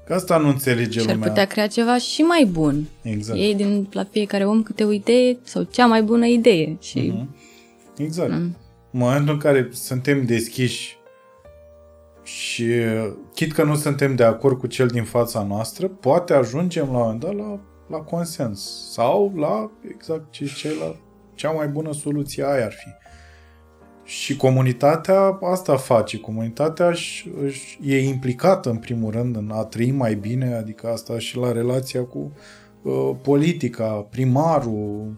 S1: Că asta nu înțelege
S2: Și ar
S1: lumea.
S2: putea crea ceva și mai bun.
S1: Exact.
S2: Ei din la fiecare om câte o idee sau cea mai bună idee. Și
S1: Mhm. Exact.
S2: Mm.
S1: În momentul în care suntem deschiși și uh, chit că nu suntem de acord cu cel din fața noastră, poate ajungem la un moment dat la, la consens sau la exact ce ziceai, la cea mai bună soluție aia ar fi. Și comunitatea asta face. Comunitatea își, își, e implicată în primul rând în a trăi mai bine, adică asta și la relația cu uh, politica, primarul,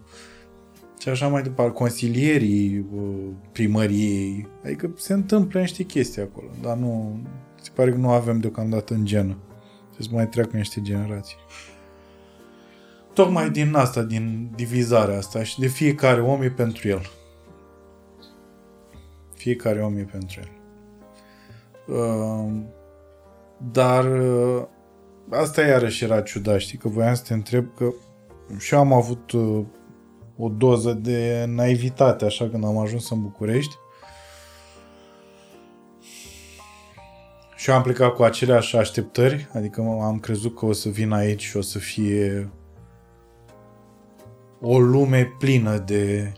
S1: și așa mai departe, consilierii uh, primăriei. Adică se întâmplă niște chestii acolo, dar nu, se pare că nu avem deocamdată în genă. Trebuie să mai treacă niște generații. Tocmai din asta, din divizarea asta și de fiecare om e pentru el. Fiecare om e pentru el. Uh, dar uh, asta iarăși era ciudat, știi, că voiam să te întreb că și eu am avut uh, o doză de naivitate așa când am ajuns în București. Și eu am plecat cu aceleași așteptări, adică am crezut că o să vin aici și o să fie o lume plină de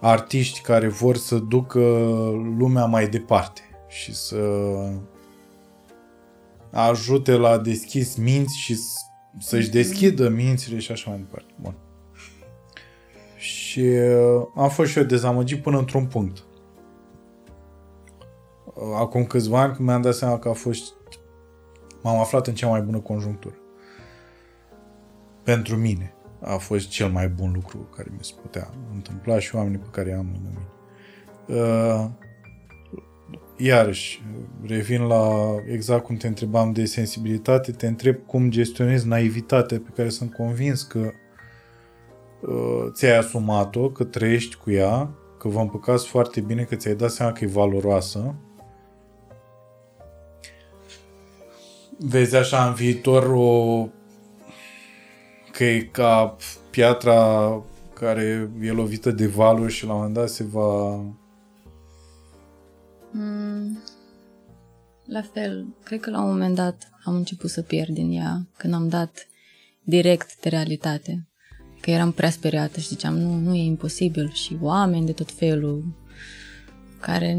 S1: artiști care vor să ducă lumea mai departe și să ajute la deschis minți și să-și deschidă mințile și așa mai departe. Bun. Și uh, am fost și eu dezamăgit până într-un punct. Uh, Acum câțiva ani când mi-am dat seama că a fost m-am aflat în cea mai bună conjunctură. Pentru mine a fost cel mai bun lucru care mi se putea întâmpla și oamenii pe care i-am lângă mine. Uh, iarăși, revin la exact cum te întrebam de sensibilitate, te întreb cum gestionezi naivitatea pe care sunt convins că uh, ți-ai asumat-o, că trăiești cu ea, că vă împăcați foarte bine, că ți-ai dat seama că e valoroasă. Vezi așa în viitor o... că e ca piatra care e lovită de valuri și la un moment dat se va...
S2: Mm, la fel, cred că la un moment dat am început să pierd din ea când am dat direct de realitate. Că eram prea speriată și ziceam, nu, nu e imposibil. Și oameni de tot felul care,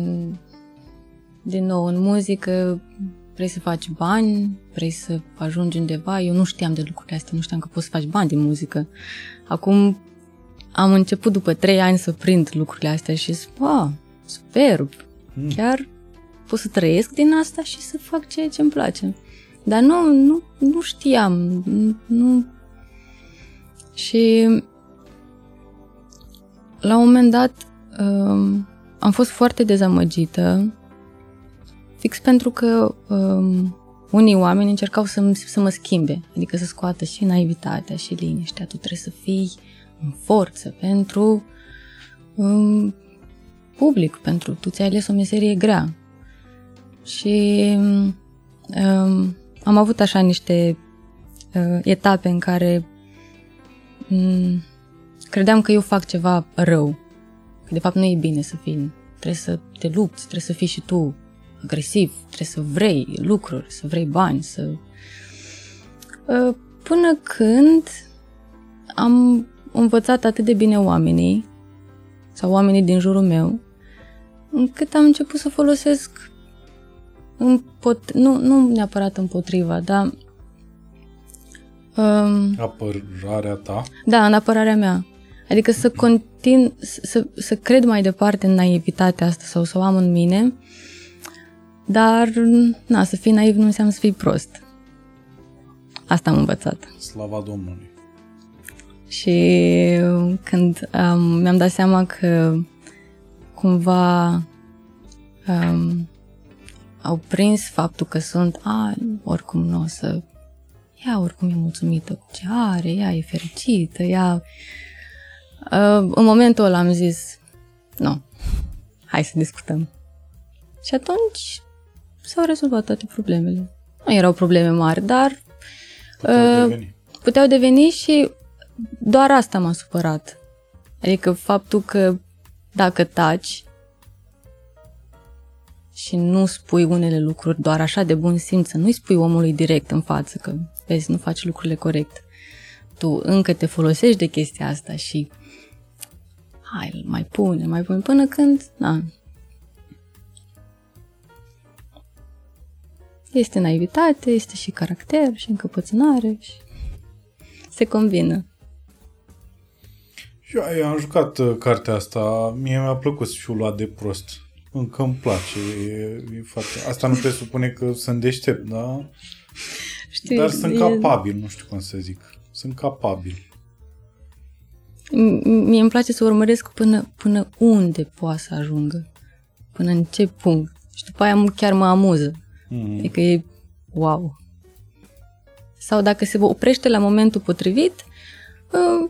S2: din nou, în muzică vrei să faci bani, vrei să ajungi undeva. Eu nu știam de lucrurile astea, nu știam că poți să faci bani din muzică. Acum am început după trei ani să prind lucrurile astea și zic, wow, superb, mm. chiar pot să trăiesc din asta și să fac ceea ce îmi place. Dar nu, nu, nu știam, nu... Și la un moment dat um, am fost foarte dezamăgită fix pentru că um, unii oameni încercau să, să mă schimbe, adică să scoată și naivitatea și liniștea. Tu trebuie să fii în forță pentru um, public, pentru tu ți-ai ales o meserie grea. Și um, am avut așa niște uh, etape în care um, credeam că eu fac ceva rău, că de fapt nu e bine să fii, trebuie să te lupți, trebuie să fii și tu agresiv, trebuie să vrei lucruri, să vrei bani, să... Uh, până când am învățat atât de bine oamenii sau oamenii din jurul meu, încât am început să folosesc împot- nu, nu neapărat împotriva, dar
S1: um, apărarea ta?
S2: Da, în apărarea mea. Adică să continu, să, să cred mai departe în naivitatea asta sau să o am în mine, dar, na, să fii naiv nu înseamnă să fii prost. Asta am învățat.
S1: Slava Domnului.
S2: Și când um, mi-am dat seama că cumva um, au prins faptul că sunt, a, oricum nu o să, ea oricum e mulțumită cu ce are, ea e fericită, ea... Uh, în momentul ăla am zis, nu, hai să discutăm. Și atunci s-au rezolvat toate problemele. Nu erau probleme mari, dar
S1: puteau, uh, deveni.
S2: puteau deveni și doar asta m-a supărat. Adică faptul că dacă taci și nu spui unele lucruri doar așa de bun simț, să nu-i spui omului direct în față că vezi, nu faci lucrurile corect. Tu încă te folosești de chestia asta și hai, mai pune, mai pune, până când, na, Este naivitate, este și caracter și încăpățânare și se combină.
S1: Și eu am jucat uh, cartea asta, mie mi-a plăcut să fiu luat de prost. Încă îmi place. E, e foarte... Asta nu presupune că sunt deștept, da? Știi, Dar sunt e... capabil, nu știu cum să zic. Sunt capabil.
S2: Mie îmi place să urmăresc până, până unde poate să ajungă. Până în ce punct. Și după aia chiar mă amuză. Mm. Adică e wow. Sau dacă se oprește la momentul potrivit, uh,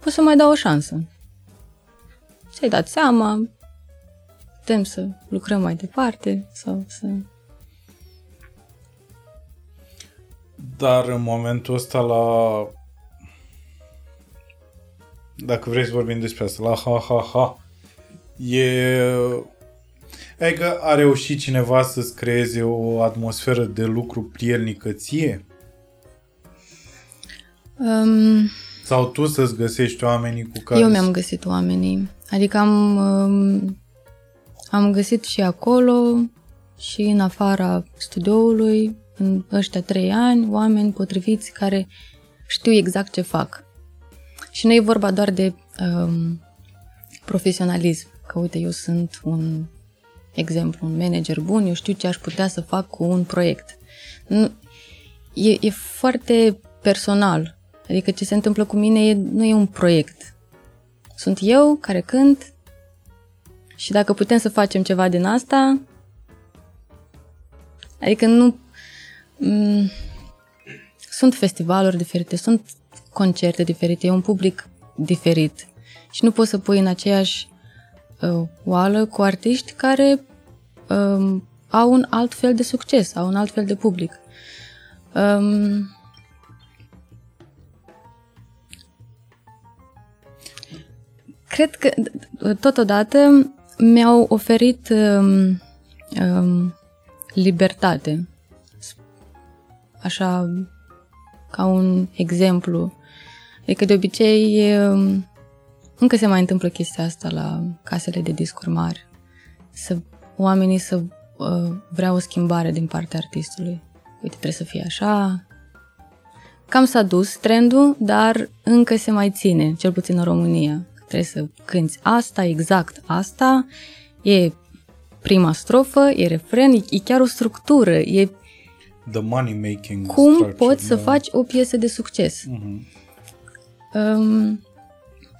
S2: poți să mai dau o șansă. Ți-ai dat seama, putem să lucrăm mai departe sau să...
S1: Dar în momentul ăsta la... Dacă vrei să vorbim despre asta, la ha-ha-ha, e Adică a reușit cineva să-ți creeze o atmosferă de lucru prielnică ție? Um, Sau tu să-ți găsești oamenii cu care...
S2: Eu mi-am găsit oamenii. Adică am, um, am găsit și acolo și în afara studioului, în ăștia trei ani, oameni potriviți care știu exact ce fac. Și nu e vorba doar de um, profesionalism, că uite, eu sunt un exemplu, un manager bun, eu știu ce aș putea să fac cu un proiect. Nu, e, e foarte personal. Adică ce se întâmplă cu mine e, nu e un proiect. Sunt eu care cânt Și dacă putem să facem ceva din asta, adică nu... M- sunt festivaluri diferite, sunt concerte diferite, e un public diferit și nu poți să pui în aceeași uh, oală cu artiști care uh, au un alt fel de succes, au un alt fel de public. Um, cred că totodată mi-au oferit um, um, libertate. Așa, ca un exemplu. Adică de obicei um, încă se mai întâmplă chestia asta la casele de discuri mari. Să, oamenii să uh, vreau o schimbare din partea artistului. Uite, trebuie să fie așa. Cam s-a dus trendul, dar încă se mai ține, cel puțin în România. Trebuie să cânti asta, exact asta. E prima strofă, e refren, e, e chiar o structură. E
S1: The money making
S2: cum
S1: structure,
S2: poți să
S1: da.
S2: faci o piesă de succes.
S1: Mhm.
S2: Um,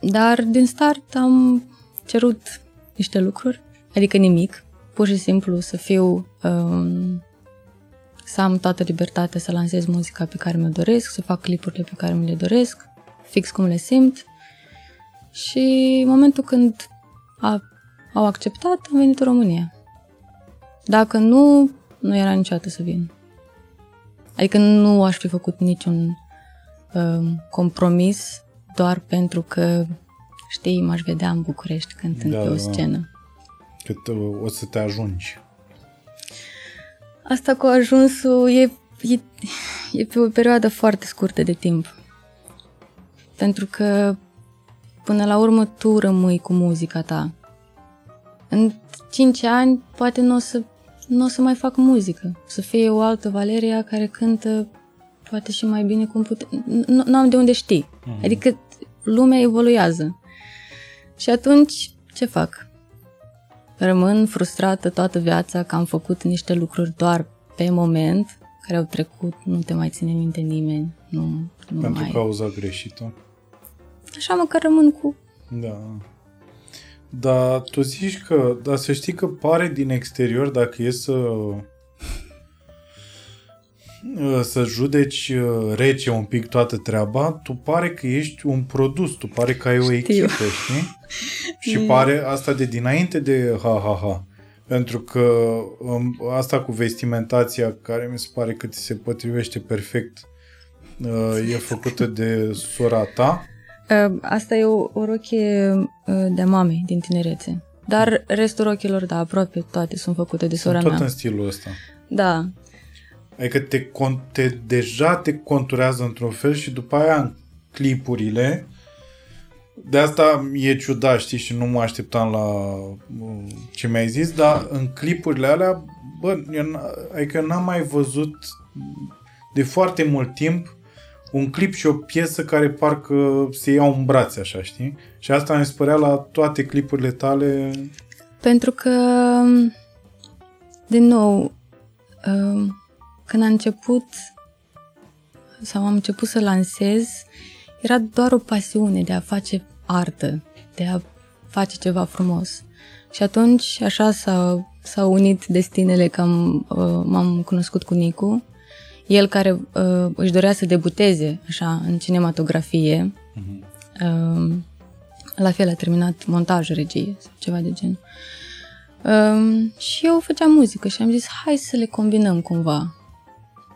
S2: dar din start am cerut niște lucruri, adică nimic, pur și simplu să fiu, um, să am toată libertatea să lansez muzica pe care mi-o doresc, să fac clipurile pe care mi le doresc, fix cum le simt. Și în momentul când a, au acceptat, am venit în România. Dacă nu, nu era niciodată să vin. Adică nu aș fi făcut niciun um, compromis doar pentru că, știi, m-aș vedea în București cântând
S1: Da,
S2: pe o
S1: da.
S2: scenă.
S1: Cât uh, o să te ajungi.
S2: Asta cu ajunsul e, e, e pe o perioadă foarte scurtă de timp. Pentru că până la urmă tu rămâi cu muzica ta. În 5 ani poate nu o să, nu o să mai fac muzică. Să fie o altă Valeria care cântă poate și mai bine cum pute... Nu, nu am de unde știi. Adică lumea evoluează. Și atunci ce fac? Rămân frustrată toată viața că am făcut niște lucruri doar pe moment, care au trecut, nu te mai ține minte nimeni, nu, nu
S1: Pentru
S2: mai...
S1: cauza greșită.
S2: Așa măcar rămân cu...
S1: Da. Dar tu zici că, dar să știi că pare din exterior, dacă e să să judeci uh, rece un pic toată treaba, tu pare că ești un produs, tu pare că ai o echipă, știi? Și pare asta de dinainte de ha-ha-ha. Pentru că um, asta cu vestimentația, care mi se pare că ți se potrivește perfect, uh, e făcută de sora ta.
S2: Uh, Asta e o, o rochie uh, de mame din tinerețe. Dar restul rochilor, da, aproape toate sunt făcute de sora
S1: Tot
S2: mea.
S1: în stilul ăsta.
S2: Da,
S1: Adică te, con- te, deja te conturează într-un fel și după aia în clipurile de asta e ciudat, știi, și nu mă așteptam la uh, ce mi-ai zis, dar în clipurile alea, bă, eu n- adică n-am mai văzut de foarte mult timp un clip și o piesă care parcă se iau în brațe, așa, știi? Și asta mi se părea la toate clipurile tale
S2: Pentru că, din nou, um, când am început sau am început să lansez, era doar o pasiune de a face artă, de a face ceva frumos. Și atunci, așa s-a, s-au unit destinele că am, uh, m-am cunoscut cu Nicu. El care uh, își dorea să debuteze așa în cinematografie. Uh, la fel a terminat montajul regie sau ceva de gen. Um, și eu făceam muzică și am zis hai să le combinăm cumva.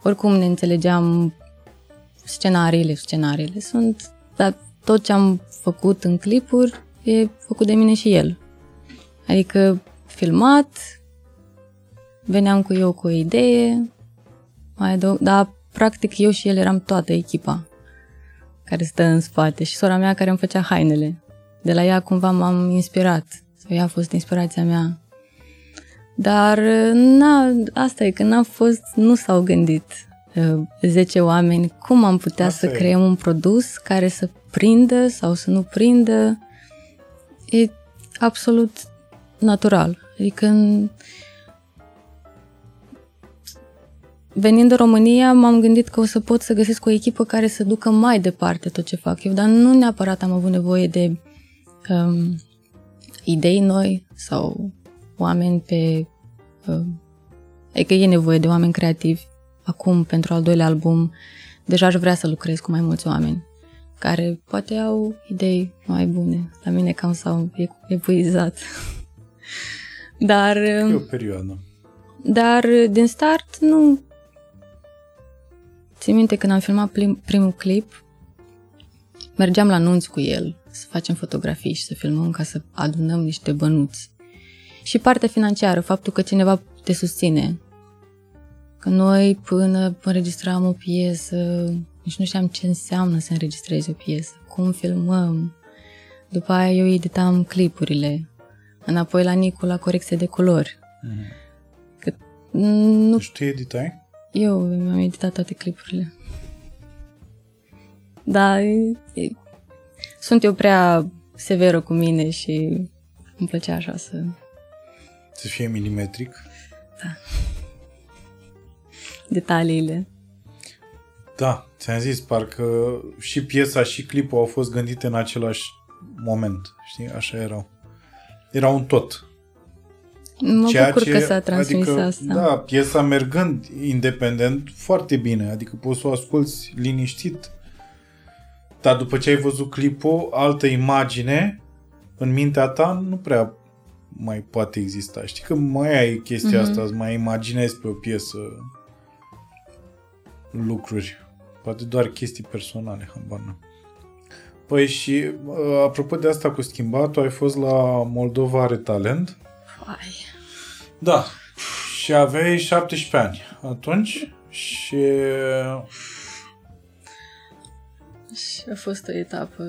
S2: Oricum ne înțelegeam scenariile, scenariile sunt, dar tot ce am făcut în clipuri e făcut de mine și el. Adică filmat, veneam cu eu cu o idee, mai adăug, dar practic eu și el eram toată echipa care stă în spate și sora mea care îmi făcea hainele. De la ea cumva m-am inspirat. Sau ea a fost inspirația mea. Dar na, asta e că n-a fost, nu s-au gândit uh, 10 oameni cum am putea
S1: Asta
S2: să
S1: e.
S2: creăm un produs care să prindă sau să nu prindă. E absolut natural. Adică venind în România, m-am gândit că o să pot să găsesc o echipă care să ducă mai departe tot ce fac eu, dar nu neapărat am avut nevoie de um, idei noi sau oameni pe... Uh, adică e nevoie de oameni creativi. Acum, pentru al doilea album, deja aș vrea să lucrez cu mai mulți oameni care poate au idei mai bune. La mine cam s-au epuizat. Dar...
S1: E o perioadă.
S2: Dar din start nu... Țin minte când am filmat prim, primul clip, mergeam la nunți cu el să facem fotografii și să filmăm ca să adunăm niște bănuți. Și partea financiară, faptul că cineva te susține. Că noi până înregistram o piesă, nici nu știam ce înseamnă să înregistrezi o piesă, cum filmăm. După aia eu editam clipurile, înapoi la Nicu la corecție de culori. Mm-hmm. Că, nu...
S1: Deci tu editai?
S2: Eu mi-am editat toate clipurile. Da, e, sunt eu prea severă cu mine și îmi plăcea așa să...
S1: Să fie milimetric?
S2: Da. Detaliile.
S1: Da, ți-am zis, parcă și piesa și clipul au fost gândite în același moment, știi? Așa erau. Era un tot.
S2: Mă Ceea bucur ce, că s-a transmis
S1: adică,
S2: asta.
S1: Da, piesa mergând independent foarte bine, adică poți să o asculti liniștit. Dar după ce ai văzut clipul, altă imagine în mintea ta nu prea mai poate exista. Știi că mai ai chestia mm-hmm. asta, îți mai imaginezi pe o piesă lucruri. Poate doar chestii personale, habar Păi și, uh, apropo de asta cu schimbatul, ai fost la Moldova Are Talent.
S2: Ai.
S1: Da. Și aveai 17 ani atunci și...
S2: Și a fost o etapă.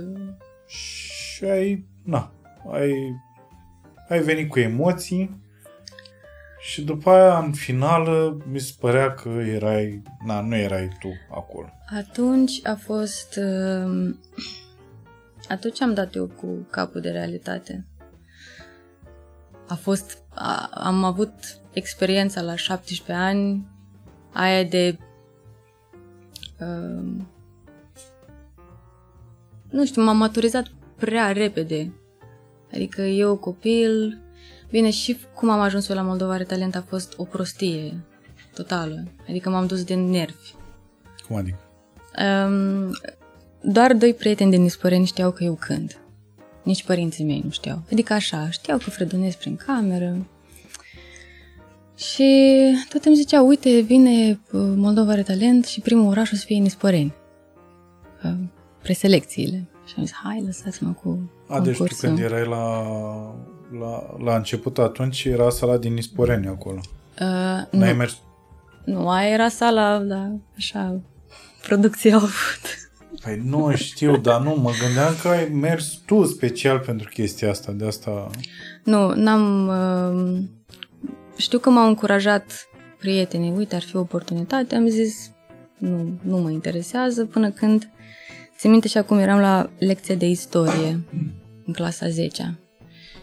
S1: Și ai... Na, ai... Ai venit cu emoții și după aia, în finală, mi se părea că erai... Na, nu erai tu acolo.
S2: Atunci a fost... Uh, atunci am dat eu cu capul de realitate. A fost... A, am avut experiența la 17 ani, aia de... Uh, nu știu, m-am maturizat prea repede. Adică eu, copil, Bine, și cum am ajuns eu la Moldova Are Talent a fost o prostie totală. Adică m-am dus de nervi.
S1: Cum adică?
S2: Um, doar doi prieteni din Nisporeni știau că eu cânt. Nici părinții mei nu știau. Adică așa, știau că fredonez prin cameră. Și tot îmi zicea, uite, vine uh, Moldova Are Talent și primul oraș o să fie Nisporeni. Uh, preselecțiile. Și am zis, hai, lăsați-mă cu
S1: A, deci tu când erai la la, la început atunci era sala din Nisporeni acolo. Uh, N-ai
S2: nu.
S1: mers?
S2: Nu, aia era sala, da, așa, producția au avut.
S1: Păi nu știu, dar nu, mă gândeam că ai mers tu special pentru chestia asta, de asta...
S2: Nu, n-am... Uh, știu că m-au încurajat prietenii, uite, ar fi o oportunitate, am zis, nu, nu mă interesează, până când... Țin minte și acum eram la lecție de istorie, în clasa 10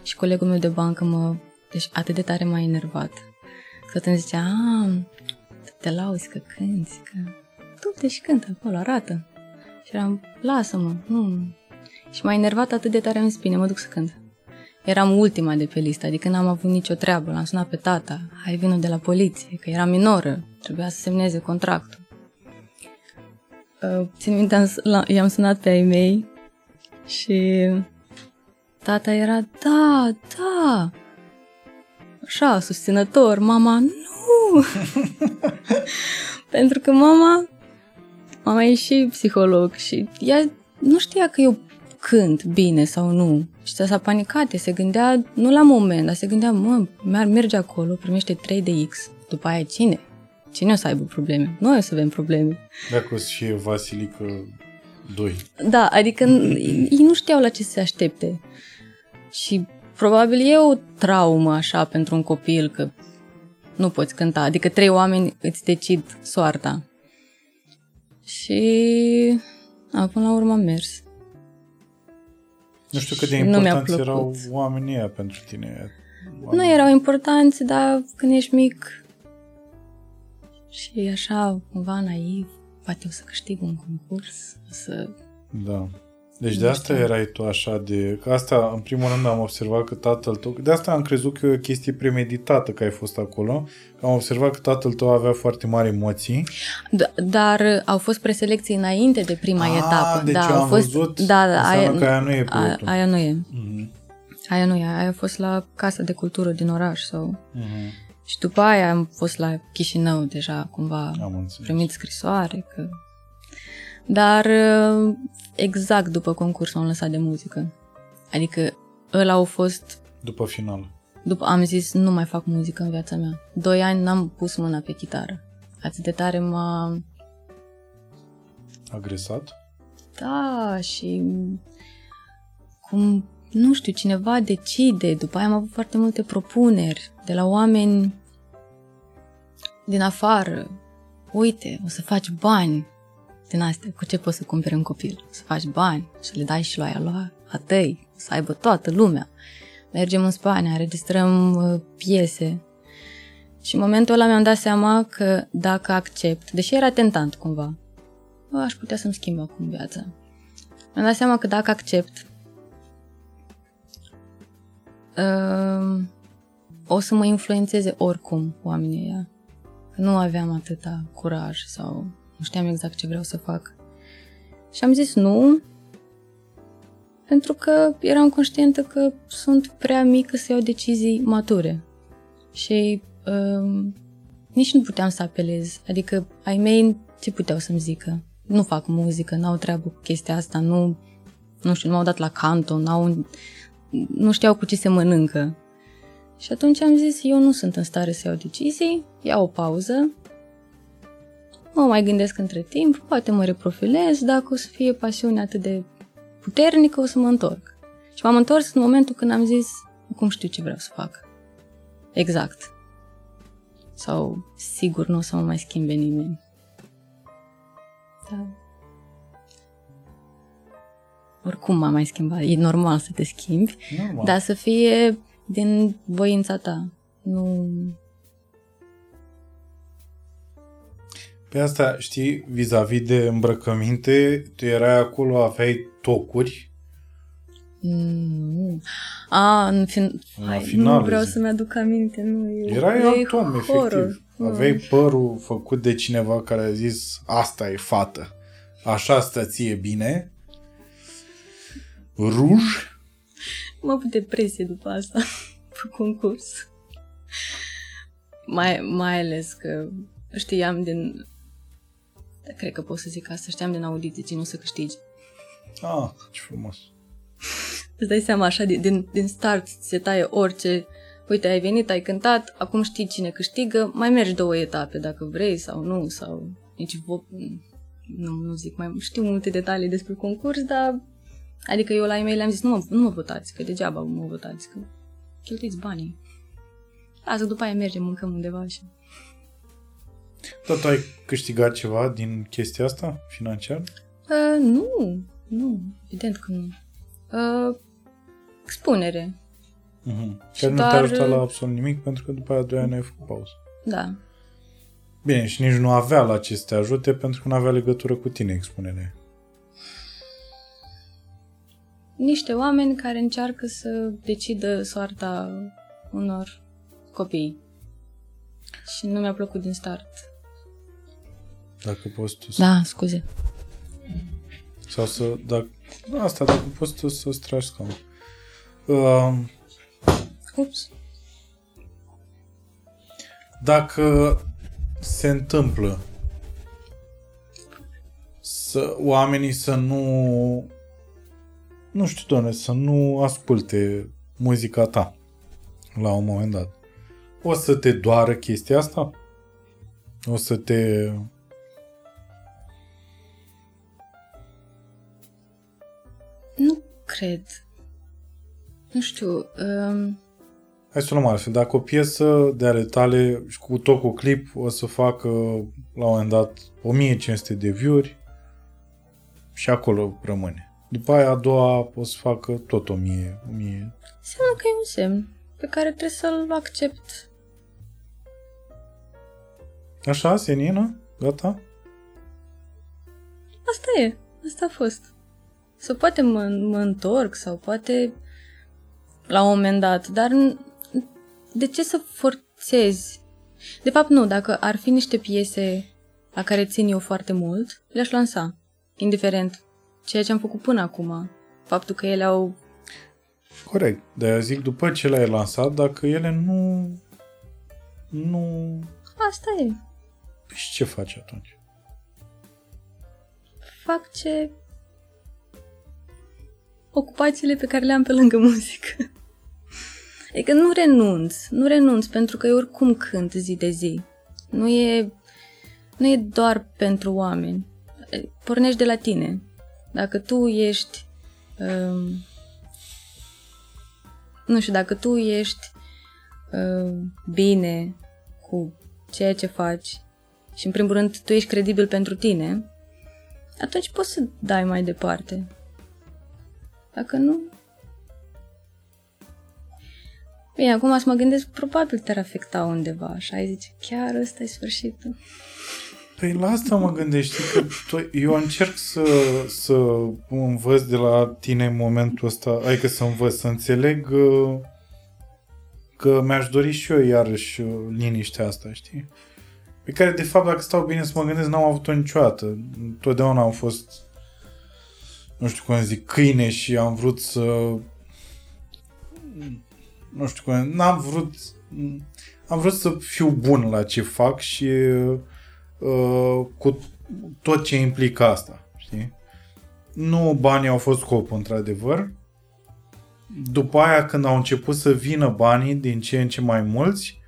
S2: și colegul meu de bancă mă... Deci atât de tare m-a enervat. Tot îmi zicea, a, te lauzi că cânti, că... Tu te și cântă acolo, arată. Și eram, lasă-mă, nu. Și m-a enervat atât de tare în spine, mă duc să cânt. Eram ultima de pe listă, adică n-am avut nicio treabă. L-am sunat pe tata, hai vină de la poliție, că era minoră, trebuia să semneze contractul. Uh, țin minte, i-am sunat pe ai mei și Tata era, da, da, așa, susținător. Mama, nu! Pentru că mama, mama e și psiholog și ea nu știa că eu cânt bine sau nu. Și s-a panicat, se gândea, nu la moment, dar se gândea, mă, merge acolo, primește 3 de X, după aia cine? Cine o să aibă probleme? Noi o să avem probleme.
S1: Dacă o să fie Vasilică 2.
S2: Da, adică ei nu știau la ce se aștepte. Și probabil e o traumă așa pentru un copil că nu poți cânta. Adică trei oameni îți decid soarta. Și a, până la urmă am mers.
S1: Nu știu cât de importanți erau oamenii ăia pentru tine.
S2: Oamenii. Nu erau importanți, dar când ești mic și așa, cumva naiv, poate o să câștig un concurs, o să...
S1: Da. Deci de asta erai tu așa de... Că asta, în primul rând, am observat că tatăl tău... De asta am crezut că e o chestie premeditată că ai fost acolo. Am observat că tatăl tău avea foarte mari emoții.
S2: D- dar uh, au fost preselecții înainte de prima
S1: Ah,
S2: etapă.
S1: deci
S2: da,
S1: eu
S2: au
S1: am
S2: fost,
S1: văzut,
S2: da, da,
S1: înseamnă că aia nu e pe
S2: a,
S1: YouTube.
S2: aia nu e.
S1: Mhm.
S2: Aia nu e. Aia a fost la Casa de Cultură din oraș. Sau...
S1: Mhm.
S2: Și după aia am fost la Chișinău deja, cumva.
S1: Am înțeles.
S2: primit scrisoare. Că... Dar uh, exact după concurs am lăsat de muzică. Adică ăla au fost...
S1: După final.
S2: După am zis, nu mai fac muzică în viața mea. Doi ani n-am pus mâna pe chitară. Atât de tare m-a...
S1: Agresat?
S2: Da, și cum, nu știu, cineva decide. După aia am avut foarte multe propuneri de la oameni din afară. Uite, o să faci bani din astea. Cu ce poți să cumperi un copil? Să faci bani, să le dai și lui aia lui a tăi, să aibă toată lumea. Mergem în Spania, înregistrăm uh, piese. Și în momentul ăla mi-am dat seama că dacă accept, deși era tentant cumva, bă, aș putea să-mi schimb acum viața. Mi-am dat seama că dacă accept, uh, o să mă influențeze oricum oamenii ăia. Că nu aveam atâta curaj sau nu știam exact ce vreau să fac. Și am zis nu, pentru că eram conștientă că sunt prea mică să iau decizii mature. Și uh, nici nu puteam să apelez. Adică ai mei ce puteau să-mi zică? Nu fac muzică, n-au treabă cu chestia asta, nu, nu știu, nu m-au dat la canto, n-au, nu știau cu ce se mănâncă. Și atunci am zis, eu nu sunt în stare să iau decizii, iau o pauză, mă mai gândesc între timp, poate mă reprofilez, dacă o să fie pasiunea atât de puternică, o să mă întorc. Și m-am întors în momentul când am zis, acum știu ce vreau să fac. Exact. Sau sigur nu o să mă mai schimbe nimeni. Da. Oricum m-a mai schimbat. E normal să te schimbi,
S1: Normal.
S2: dar să fie din voința ta. Nu...
S1: Pe asta, știi, vis-a-vis de îmbrăcăminte, tu erai acolo, aveai tocuri.
S2: Nu. A, în fin...
S1: La
S2: Hai,
S1: final,
S2: nu vreau
S1: zic.
S2: să-mi aduc aminte. Nu, e,
S1: Erai
S2: e
S1: alt om,
S2: horror.
S1: efectiv.
S2: Nu.
S1: Aveai părul făcut de cineva care a zis, asta e fată. Așa stă ție bine. Ruj.
S2: Am avut depresie după asta, pe concurs. Mai, mai ales că știam din... Cred că pot să zic asta, știam din audiție ce nu o să câștigi.
S1: Ah, ce frumos.
S2: Îți dai seama așa, din, din, din start se taie orice... Uite, ai venit, ai cântat, acum știi cine câștigă, mai mergi două etape dacă vrei sau nu, sau nici vo- nu, nu zic mai știu multe detalii despre concurs, dar adică eu la e le-am zis nu mă, nu mă votați, că degeaba mă votați, că cheltuiți banii. Lasă, după aia mergem, mâncăm undeva și...
S1: Dar tu ai câștigat ceva din chestia asta, financiar?
S2: Uh, nu, nu, evident că nu. Uh, expunere,
S1: Mhm.
S2: Și
S1: Care nu te-a
S2: doar-
S1: ajutat la absolut nimic, pentru că după aia doi ani ai făcut pauză.
S2: da.
S1: Bine, și nici nu avea la ce să te ajute, pentru că nu avea legătură cu tine expunerea.
S2: Niște oameni care încearcă să decidă soarta unor copii. Și nu mi-a plăcut din start.
S1: Dacă poți tu să...
S2: Da, scuze.
S1: Sau să... Dacă, asta, dacă poți tu să-ți tragi scaunul. Uh,
S2: Ups.
S1: dacă se întâmplă să oamenii să nu nu știu, doamne, să nu asculte muzica ta la un moment dat. O să te doară chestia asta? O să te...
S2: Nu cred. Nu știu. Um,
S1: Hai să o luăm altfel. Dacă o piesă de ale tale și cu tot cu clip o să facă la un moment dat 1500 de view-uri și acolo rămâne. După aia a doua o să facă tot 1000. 1000.
S2: înseamnă că e un semn pe care trebuie să-l accept.
S1: Așa, senină? Gata?
S2: Asta e. Asta a fost. Sau poate mă, mă întorc sau poate la un moment dat, dar de ce să forțezi? De fapt nu, dacă ar fi niște piese la care țin eu foarte mult, le-aș lansa, indiferent ceea ce am făcut până acum. Faptul că ele au...
S1: Corect. De zic, după ce le-ai lansat, dacă ele nu... Nu...
S2: Asta e.
S1: Păi și ce faci atunci?
S2: Fac ce... Ocupațiile pe care le am pe lângă muzică. Adică nu renunț, nu renunț pentru că eu oricum cânt zi de zi. Nu e, nu e doar pentru oameni. Pornești de la tine. Dacă tu ești, um, nu știu, dacă tu ești um, bine cu ceea ce faci și în primul rând tu ești credibil pentru tine, atunci poți să dai mai departe. Dacă nu, Bine, acum să mă gândesc, probabil te-ar afecta undeva și ai zice, chiar ăsta e sfârșitul.
S1: Păi la asta mă gândești, că tu, eu încerc să, să învăț de la tine în momentul ăsta, adică să învăț, să înțeleg uh, că mi-aș dori și eu iarăși uh, liniștea asta, știi? Pe care, de fapt, dacă stau bine să mă gândesc, n-am avut-o niciodată. Totdeauna am fost, nu știu cum zic, câine și am vrut să nu știu cum, n-am vrut am vrut să fiu bun la ce fac și uh, cu tot ce implică asta, știi? Nu banii au fost scopul, într-adevăr. După aia, când au început să vină banii din ce în ce mai mulți,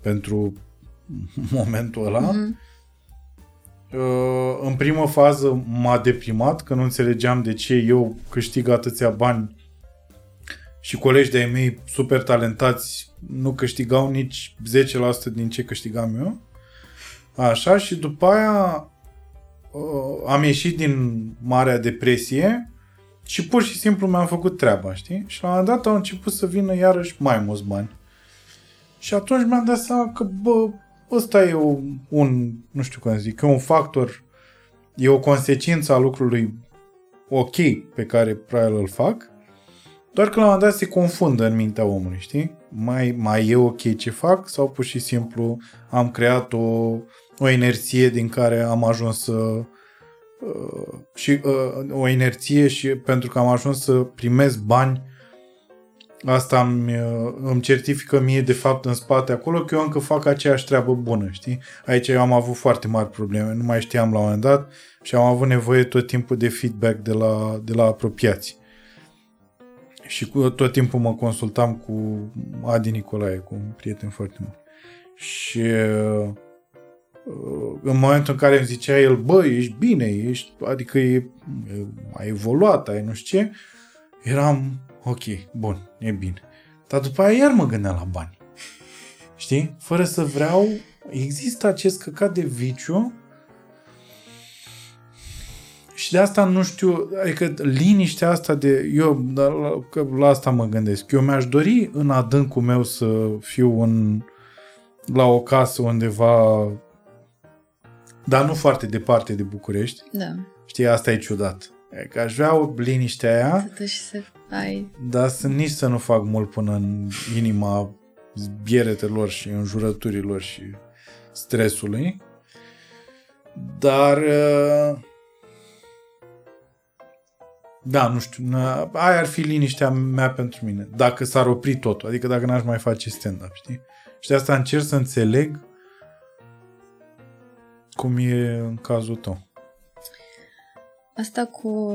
S1: pentru momentul ăla, mm-hmm. uh, în primă fază m-a deprimat, că nu înțelegeam de ce eu câștig atâția bani și colegi de-ai mei super talentați nu câștigau nici 10% din ce câștigam eu. Așa, și după aia uh, am ieșit din Marea Depresie și pur și simplu mi-am făcut treaba, știi? Și la un moment dat au început să vină iarăși mai mulți bani. Și atunci mi-am dat seama că, bă, ăsta e un, nu știu cum zic, e un factor, e o consecință a lucrului ok pe care probabil îl fac doar că la un moment dat se confundă în mintea omului, știi? Mai, mai e ok ce fac sau pur și simplu am creat o, o inerție din care am ajuns să uh, și uh, o inerție și pentru că am ajuns să primesc bani asta îmi, uh, îmi certifică mie de fapt în spate acolo că eu încă fac aceeași treabă bună, știi? Aici eu am avut foarte mari probleme, nu mai știam la un moment dat și am avut nevoie tot timpul de feedback de la, de la apropiați și cu, tot timpul mă consultam cu Adi Nicolae, cu un prieten foarte mult. Și uh, în momentul în care îmi zicea el, bă, ești bine, ești, adică e, ai evoluat, ai nu știu ce, eram, ok, bun, e bine. Dar după aia iar mă gândeam la bani. Știi? Fără să vreau, există acest căcat de viciu și de asta nu știu, adică liniștea asta de... Eu la, la, la asta mă gândesc. Eu mi-aș dori în adâncul meu să fiu în, la o casă undeva dar nu foarte departe de București.
S2: Da.
S1: Știi, asta e ciudat. Că aș vrea o liniște aia,
S2: să să ai...
S1: dar să nici să nu fac mult până în inima zbieretelor și înjurăturilor și stresului. Dar uh, da, nu știu, aia ar fi liniștea mea pentru mine, dacă s-ar opri totul, adică dacă n-aș mai face stand-up, știi? Și de asta încerc să înțeleg cum e în cazul tău.
S2: Asta cu...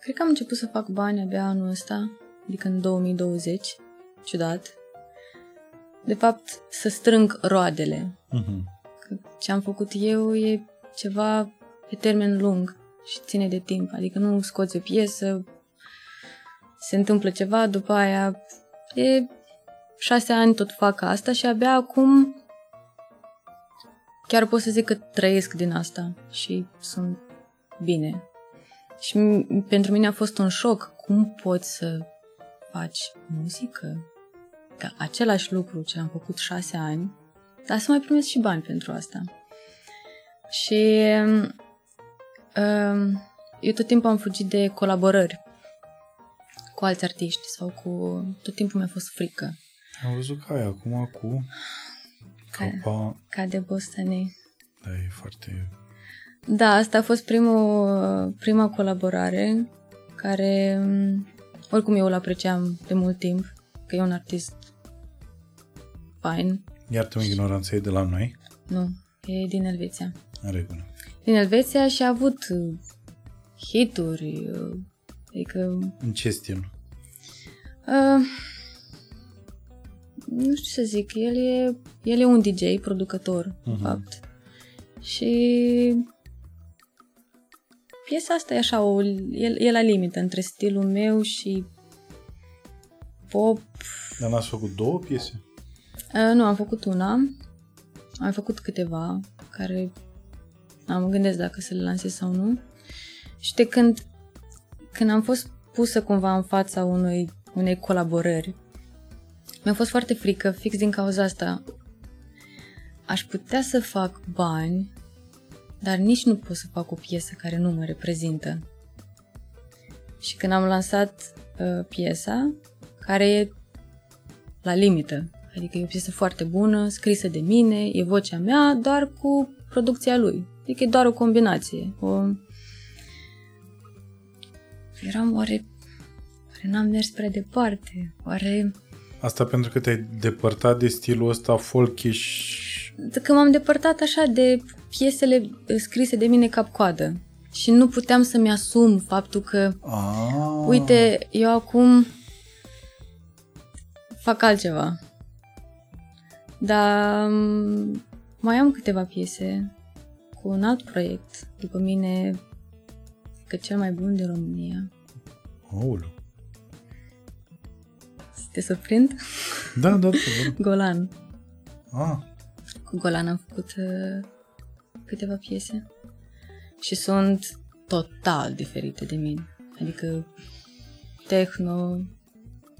S2: Cred că am început să fac bani abia anul ăsta, adică în 2020, ciudat. De fapt, să strâng roadele. Uh-huh. Ce am făcut eu e ceva pe termen lung și ține de timp. Adică nu scoți o piesă, se întâmplă ceva, după aia e șase ani tot fac asta și abia acum chiar pot să zic că trăiesc din asta și sunt bine. Și pentru mine a fost un șoc. Cum poți să faci muzică? Că același lucru ce am făcut șase ani, dar să mai primesc și bani pentru asta. Și eu tot timpul am fugit de colaborări cu alți artiști sau cu... Tot timpul mi-a fost frică.
S1: Am văzut că ai acum cu
S2: Ca,
S1: capa...
S2: ca de Bostone.
S1: Da, e foarte...
S2: Da, asta a fost primul, prima colaborare care m, oricum eu îl apreciam de mult timp, că e un artist fain.
S1: Iartă-mă ignoranța e de la noi.
S2: Nu, e din Elveția.
S1: În regulă.
S2: Din Elveția și a avut uh, hituri, uh, adică
S1: În ce stil?
S2: Uh, nu știu să zic, el e, el e un DJ, producător, uh-huh. în fapt. Și piesa asta e așa, o, e, e la limită între stilul meu și pop.
S1: Dar n-ați făcut două piese?
S2: Uh, nu, am făcut una, am făcut câteva care am gândesc dacă să le lansez sau nu. Și de când, când am fost pusă cumva în fața unui, unei colaborări, mi-a fost foarte frică, fix din cauza asta. Aș putea să fac bani, dar nici nu pot să fac o piesă care nu mă reprezintă. Și când am lansat uh, piesa, care e la limită, adică e o piesă foarte bună, scrisă de mine, e vocea mea, doar cu producția lui. Adică e doar o combinație. O... Eram oare... Oare n-am mers prea departe? Oare...
S1: Asta pentru că te-ai depărtat de stilul ăsta folkish.
S2: Că m-am depărtat așa de piesele scrise de mine cap-coadă. Și nu puteam să-mi asum faptul că,
S1: Ah,
S2: uite, eu acum fac altceva. Dar m, mai am câteva piese cu un alt proiect. După mine, că cel mai bun din România.
S1: Aoleu.
S2: Să te surprind?
S1: Da, da, da. da.
S2: Golan.
S1: Ah,
S2: Cu Golan am făcut uh, câteva piese și sunt total diferite de mine. Adică techno,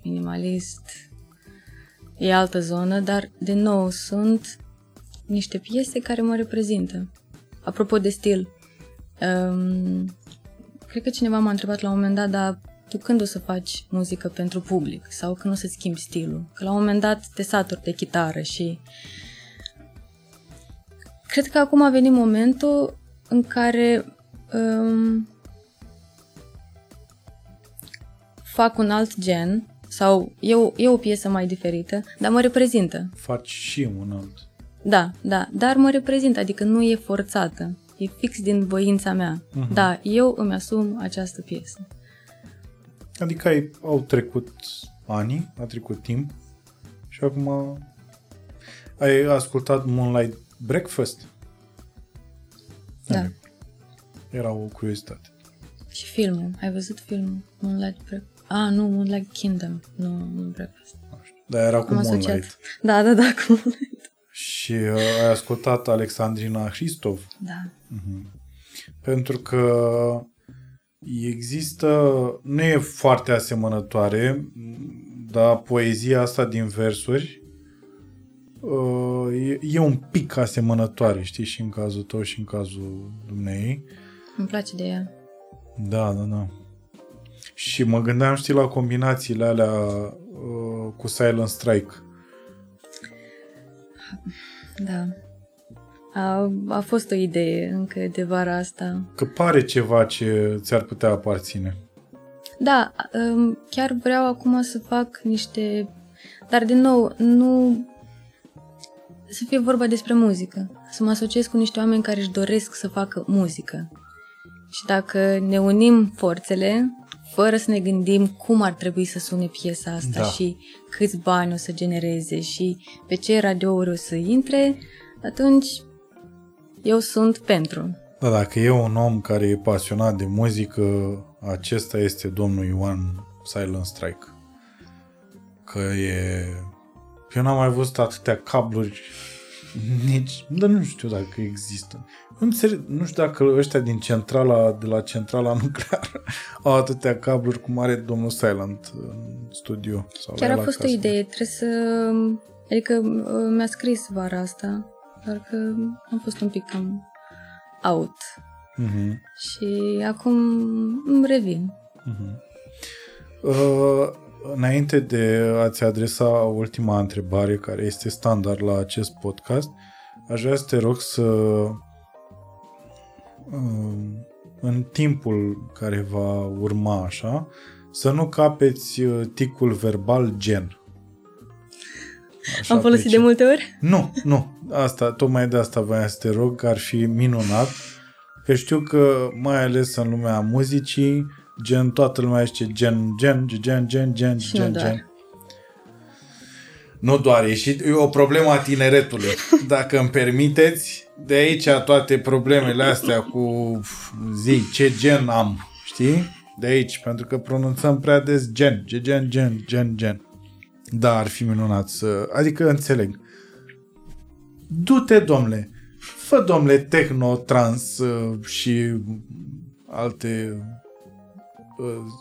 S2: minimalist, e altă zonă, dar de nou sunt niște piese care mă reprezintă. Apropo de stil, um, cred că cineva m-a întrebat la un moment dat, dar tu când o să faci muzică pentru public sau când o să schimbi stilul? Că la un moment dat te saturi de chitară și cred că acum a venit momentul în care um, fac un alt gen sau e o, e o piesă mai diferită, dar mă reprezintă.
S1: faci și un alt.
S2: Da, da, dar mă reprezintă, adică nu e forțată. E fix din voința mea.
S1: Mhm.
S2: Da, eu îmi asum această piesă.
S1: Adică ai, au trecut ani, a trecut timp și acum ai ascultat Moonlight Breakfast?
S2: Da.
S1: Era o curiozitate.
S2: Și filmul. Ai văzut filmul? Moonlight Breakfast? Ah, nu, Moonlight Kingdom. Nu, nu Breakfast.
S1: Nu știu. Dar era cu
S2: Am asociat.
S1: Moonlight.
S2: Da, da, da, cu Moonlight.
S1: Și uh, ai ascultat Alexandrina Hristov?
S2: Da.
S1: Pentru că există, nu e foarte asemănătoare, dar poezia asta din versuri uh, e, e un pic asemănătoare, știi, și în cazul tău și în cazul dumnei.
S2: Îmi place de ea.
S1: Da, da, da. Și mă gândeam, știi, la combinațiile alea uh, cu Silent Strike.
S2: Da. A, a fost o idee încă de vara asta.
S1: Că pare ceva ce ți-ar putea aparține.
S2: Da, um, chiar vreau acum să fac niște... Dar, din nou, nu... Să fie vorba despre muzică. Să mă asociez cu niște oameni care își doresc să facă muzică. Și dacă ne unim forțele, fără să ne gândim cum ar trebui să sune piesa asta
S1: Da.
S2: și câți bani o să genereze și pe ce radiouri o să intre, atunci eu sunt pentru.
S1: Da, dacă e un om care e pasionat de muzică, acesta este domnul Ioan Silent Strike. Că e... Eu n-am mai văzut atâtea cabluri nici... Dar nu știu dacă există. Nu, înțeleg, nu știu dacă ăștia din centrala, de la centrala nucleară au atâtea cabluri cum are domnul Silent în studio. Sau la
S2: Chiar
S1: el
S2: a fost o
S1: acasă.
S2: idee, trebuie să... Adică uh, mi-a scris vara asta, doar că am fost un pic cam out
S1: Mhm.
S2: și acum îmi revin.
S1: Uh, înainte de a-ți adresa ultima întrebare, care este standard la acest podcast, aș vrea să te rog să um, în timpul care va urma așa, să nu capeți uh, ticul verbal gen. Așa
S2: Am folosit
S1: pe
S2: de
S1: ce-
S2: multe ori?
S1: Nu, nu. Asta, tocmai de asta voiam să te rog, că ar fi minunat. Că știu că, mai ales în lumea muzicii, gen, toată lumea zice gen, gen, gen, gen, gen,
S2: Și nu
S1: gen,
S2: doar.
S1: gen. Nu doar, e și e o problemă a tineretului. Dacă îmi permiteți, de aici toate problemele astea cu zi, ce gen am, știi? De aici, pentru că pronunțăm prea des gen, gen, gen, gen, gen, gen. Da, ar fi minunat să... Adică înțeleg. Du-te, domnule! Fă, domnule, techno, trans uh, și alte... uh,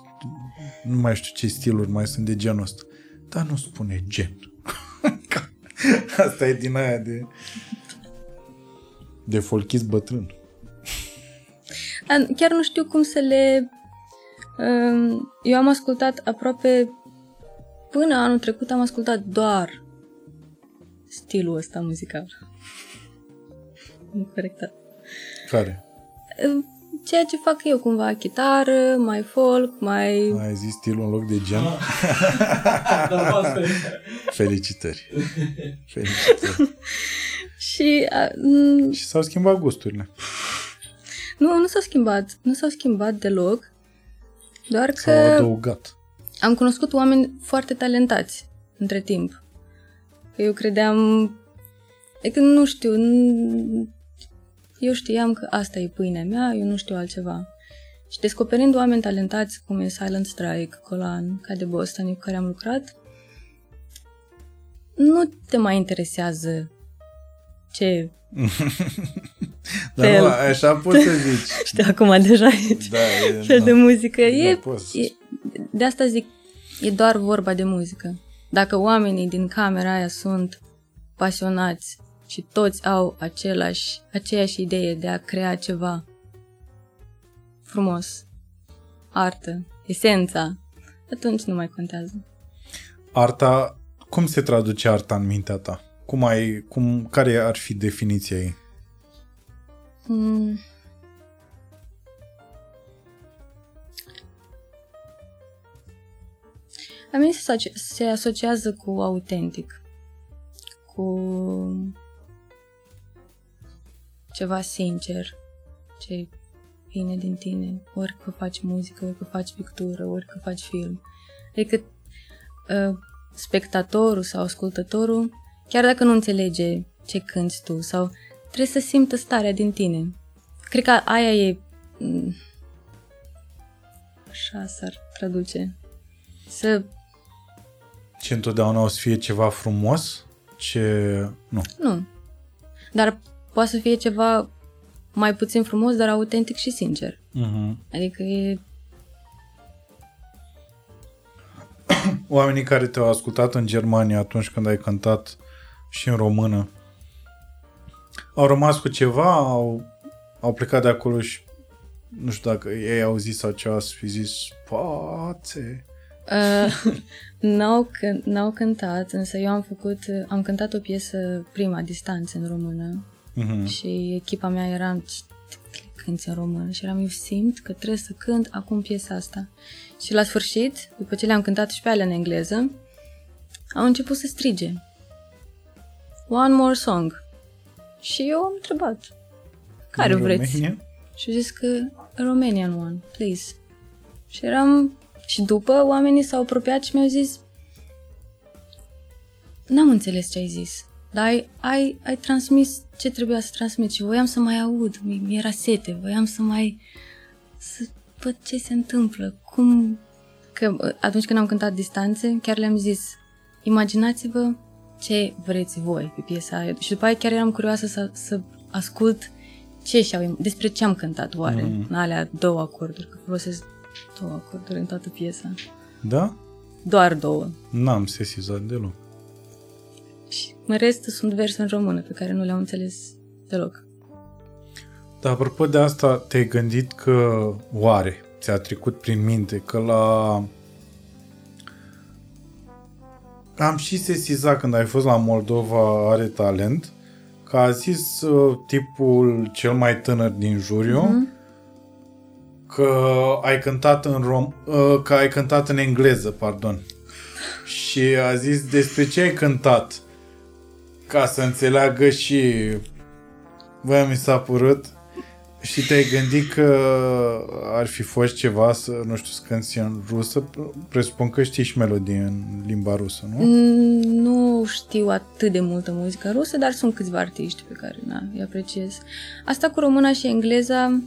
S1: Nu mai știu ce stiluri mai sunt de genul ăsta. Dar nu spune gen. Asta e din aia de... De folchist bătrân.
S2: A, Chiar nu știu cum să le... um, Eu am ascultat aproape... Până anul trecut am ascultat doar stilul ăsta muzical. Incorectat.
S1: Care?
S2: Um, Ceea ce fac eu cumva, chitară, mai folk, mai...
S1: Ai zis stilul în loc de gen?
S5: Dar asta e.
S1: Felicitări. Felicitări.
S2: Și a, m,
S1: Și s-au schimbat gusturile.
S2: nu, nu s-au schimbat. Nu s-au schimbat deloc. Doar
S1: S-au
S2: că
S1: adăugat.
S2: am cunoscut oameni foarte talentați între timp. Că eu credeam... E că nu știu... n- Eu știam că asta e pâinea mea, eu nu știu altceva. Și descoperind oameni talentați cum e Silent Strike, Colan, ca de Boston, cu care am lucrat, nu te mai interesează ce
S1: Dar
S2: Fel.
S1: nu, așa poți să zici.
S2: știu acum deja aici.
S1: Da, e,
S2: fel
S1: da.
S2: de muzică. E,
S1: Da, poți.
S2: e, de asta zic, e doar vorba de muzică. Dacă oamenii din camera aia sunt pasionați și toți au același, aceeași idee de a crea ceva frumos, artă, esența, atunci nu mai contează.
S1: Arta, cum se traduce arta în mintea ta? Cum ai, cum, care ar fi definiția ei?
S2: Mm. La mine se, asoci- se asociază cu autentic, cu ceva sincer, ce vine din tine, ori că faci muzică, ori că faci pictură, ori că faci film. Adică uh, spectatorul sau ascultătorul, chiar dacă nu înțelege ce cânti tu sau trebuie să simtă starea din tine. Cred că aia e... m, Așa s-ar traduce. Să...
S1: Și întotdeauna o să fie ceva frumos? Ce... Nu.
S2: Nu. Dar poate să fie ceva mai puțin frumos, dar autentic și sincer.
S1: Uh-huh.
S2: Adică e...
S1: Oamenii care te-au ascultat în Germania atunci când ai cântat și în română, au rămas cu ceva? Au, au plecat de acolo și nu știu dacă ei au zis sau ceva să fi zis poate.
S2: Uh, n-au, cânt, n-au cântat, însă eu am făcut... Am cântat o piesă prima distanță în română
S1: Mhm.
S2: și echipa mea era cânti în română și eram eu simt că trebuie să cânt acum piesa asta. Și la sfârșit, după ce le-am cântat și pe alea în engleză, au început să strige. One more song. Și eu am întrebat. Care
S1: În
S2: vreți?
S1: România?
S2: Și au zis că a Romanian one, please. Și eram... Și după oamenii s-au apropiat și mi-au zis N-am înțeles ce ai zis, dar ai, ai, ai transmis ce trebuia să transmit și voiam să mai aud, mi mi era sete, voiam să mai... să văd ce se întâmplă, cum... Că uh, atunci când am cântat distanțe, chiar le-am zis, imaginați-vă ce vreți voi pe piesa aia. Și după aia chiar eram curioasă să, să ascult ce și-au, despre ce am cântat oare mm. în alea două acorduri, că folosesc două acorduri în toată piesa.
S1: Da?
S2: Doar două.
S1: N-am sesizat deloc.
S2: Și în rest sunt verse în română pe care nu le-am înțeles deloc.
S1: Dar apropo de asta, te-ai gândit că, oare, ți-a trecut prin minte că la... Am și sesizat când ai fost la Moldova Are Talent, că a zis uh, tipul cel mai tânăr din juriu mm-hmm. că ai cântat în rom... Uh, că ai cântat în engleză, pardon. Și a zis despre ce ai cântat ca să înțeleagă și Bă, mi s-a părut și te-ai gândit că ar fi fost ceva să, nu știu, să cânti în rusă? Presupun că știi și melodii în limba rusă, nu?
S2: Nu știu atât de multă muzică rusă, dar sunt câțiva artiști pe care na, îi apreciez. Asta cu româna și engleza,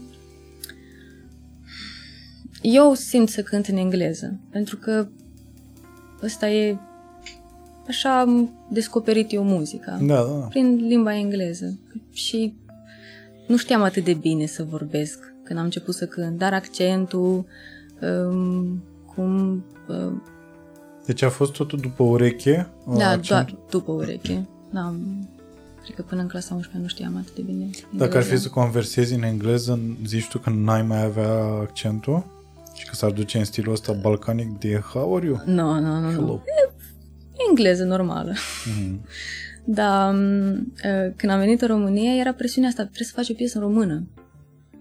S2: eu simt să cânt în engleză, pentru că ăsta e așa am descoperit eu muzica.
S1: Da, da.
S2: Prin limba engleză. Și nu știam atât de bine să vorbesc când am început să cânt, dar accentul, um, cum... Um,
S1: deci a fost totul după ureche?
S2: Da, accent? doar după ureche. Da, cred că până în clasa 11 nu știam atât de bine. Engleza.
S1: Dacă ar fi să conversezi în engleză, zici tu că n-ai mai avea accentul? Și că s-ar duce în stilul ăsta balcanic de how are you?
S2: Nu, no, nu, no, nu. No, no. Engleză normală. Mm. Dar când am venit în România era presiunea asta, trebuie să faci o piesă în română.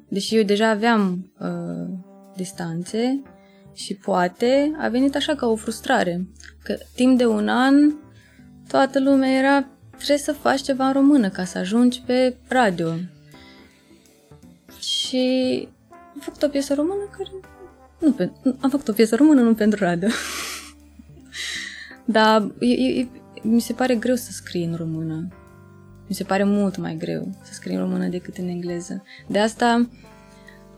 S2: Deși eu deja aveam uh, distanțe și poate a venit așa ca o frustrare. Că timp de un an toată lumea era trebuie să faci ceva în română ca să ajungi pe radio. Și am făcut o piesă română care... Nu, pe, am făcut o piesă română nu pentru radio. Dar e, e, mi se pare greu să scrii în română. Mi se pare mult mai greu să scrii în română decât în engleză. De asta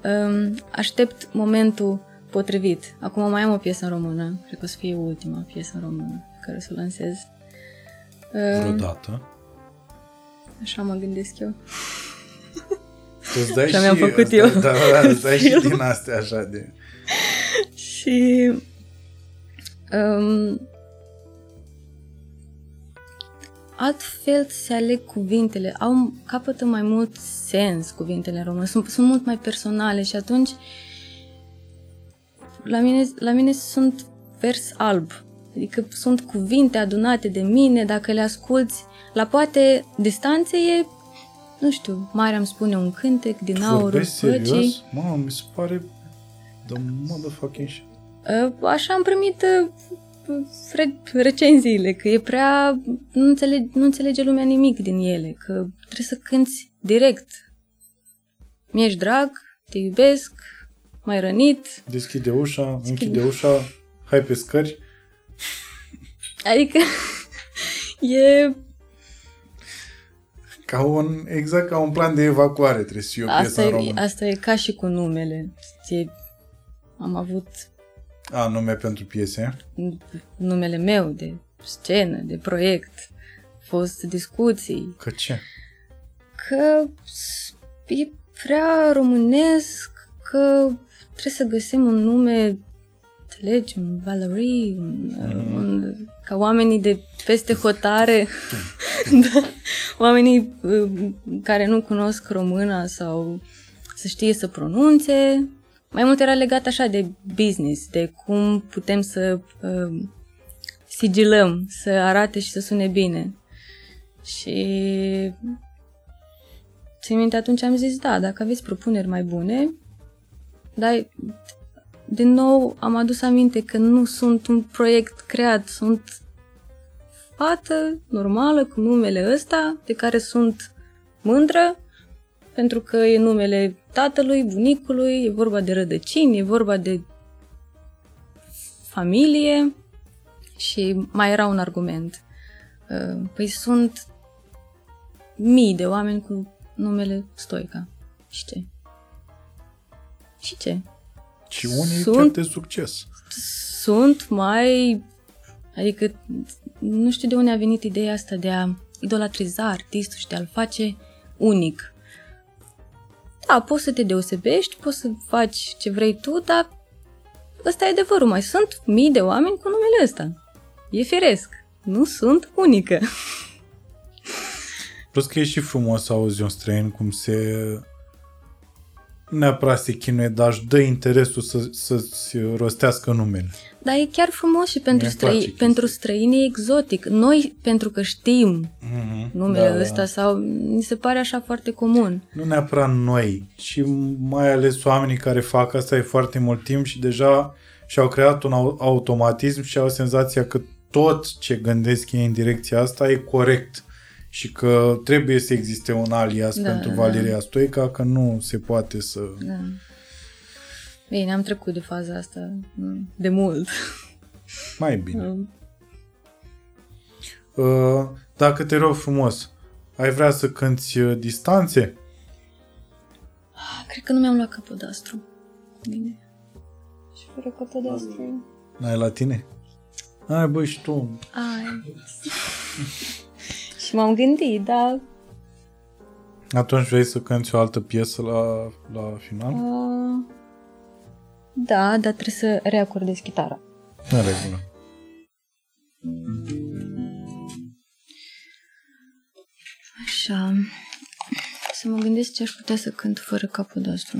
S2: um, aștept momentul potrivit. Acum mai am o piesă în română. Cred că o să fie ultima piesă în română pe care o să o lansez.
S1: Um, Vreodată?
S2: Așa mă gândesc eu.
S1: Tu dai
S2: și, mi-am făcut asta, eu.
S1: Da, da, da, dai și din astea așa de...
S2: și um, altfel se aleg cuvintele, au capătă mai mult sens cuvintele în română, sunt, sunt mult mai personale și atunci la mine, la mine sunt vers alb, adică sunt cuvinte adunate de mine, dacă le asculți, la poate distanțe e, nu știu, Marea îmi spune un cântec din aurul
S1: păcii. Mamă, mi se pare the motherfucking shit.
S2: Ă, așa am primit ă, recenziile, că e prea... Nu înțelege, nu înțelege lumea nimic din ele, că trebuie să cânti direct. Mi-ești drag, te iubesc, mai rănit.
S1: Deschide ușa, Deschide. închide ușa, hai pe scări.
S2: Adică e...
S1: Ca un, exact ca un plan de evacuare trebuie să fie o
S2: asta
S1: piesă e,
S2: Asta e ca și cu numele. E, am avut
S1: a, nume pentru piese?
S2: Numele meu de scenă, de proiect. Fost discuții.
S1: Că ce?
S2: Că e prea românesc, că trebuie să găsim un nume, înțelegi, un Valerie, un, mm. un, ca oamenii de peste hotare, da, oamenii uh, care nu cunosc româna sau să știe să pronunțe, mai mult era legat așa de business, de cum putem să uh, sigilăm, să arate și să sune bine. Și țin minte, atunci am zis, da, dacă aveți propuneri mai bune, dar din nou am adus aminte că nu sunt un proiect creat, sunt fată normală cu numele ăsta, de care sunt mândră, pentru că e numele tatălui, bunicului, e vorba de rădăcini, e vorba de familie și mai era un argument. Uh, păi sunt mii de oameni cu numele Stoica. Și ce? Și ce?
S1: Și unii sunt, de succes.
S2: Sunt mai... Adică nu știu de unde a venit ideea asta de a idolatriza artistul și de a-l face unic. Da, poți să te deosebești, poți să faci ce vrei tu, dar ăsta e adevărul. Mai sunt mii de oameni cu numele ăsta. E firesc. Nu sunt unică.
S1: Plus că e și frumos să auzi un străin cum se neapărat se chinuie, dar își dă interesul să, să-ți rostească numele.
S2: Dar e chiar frumos și pentru,
S1: Mie îmi place
S2: străi,
S1: chestia
S2: pentru străini e exotic. Noi, pentru că știm
S1: Mm-hmm.
S2: numele da, ăsta sau mi se pare așa foarte comun.
S1: Nu neapărat noi, ci mai ales oamenii care fac asta e foarte mult timp și deja și-au creat un au- automatism și au senzația că tot ce gândesc ei în direcția asta e corect și că trebuie să existe un alias
S2: Da,
S1: pentru
S2: da.
S1: Valeria Stoica, că nu se poate să...
S2: Da. Bine, am trecut de faza asta mm, de mult.
S1: Mai bine.
S2: Mm.
S1: Uh, Dacă te rog frumos, ai vrea să cânti uh, distanțe?
S2: Cred că nu mi-am luat capodastru. Bine. Și fără capodastru...
S1: N-ai la tine? Ai, băi, și tu.
S2: Ai. și m-am gândit, dar...
S1: Atunci vrei să cânti o altă piesă la, la final?
S2: Uh, da, dar trebuie să reacordez chitara.
S1: În regulă.
S2: Așa. Să mă gândesc ce aș putea să cânt fără capodastru.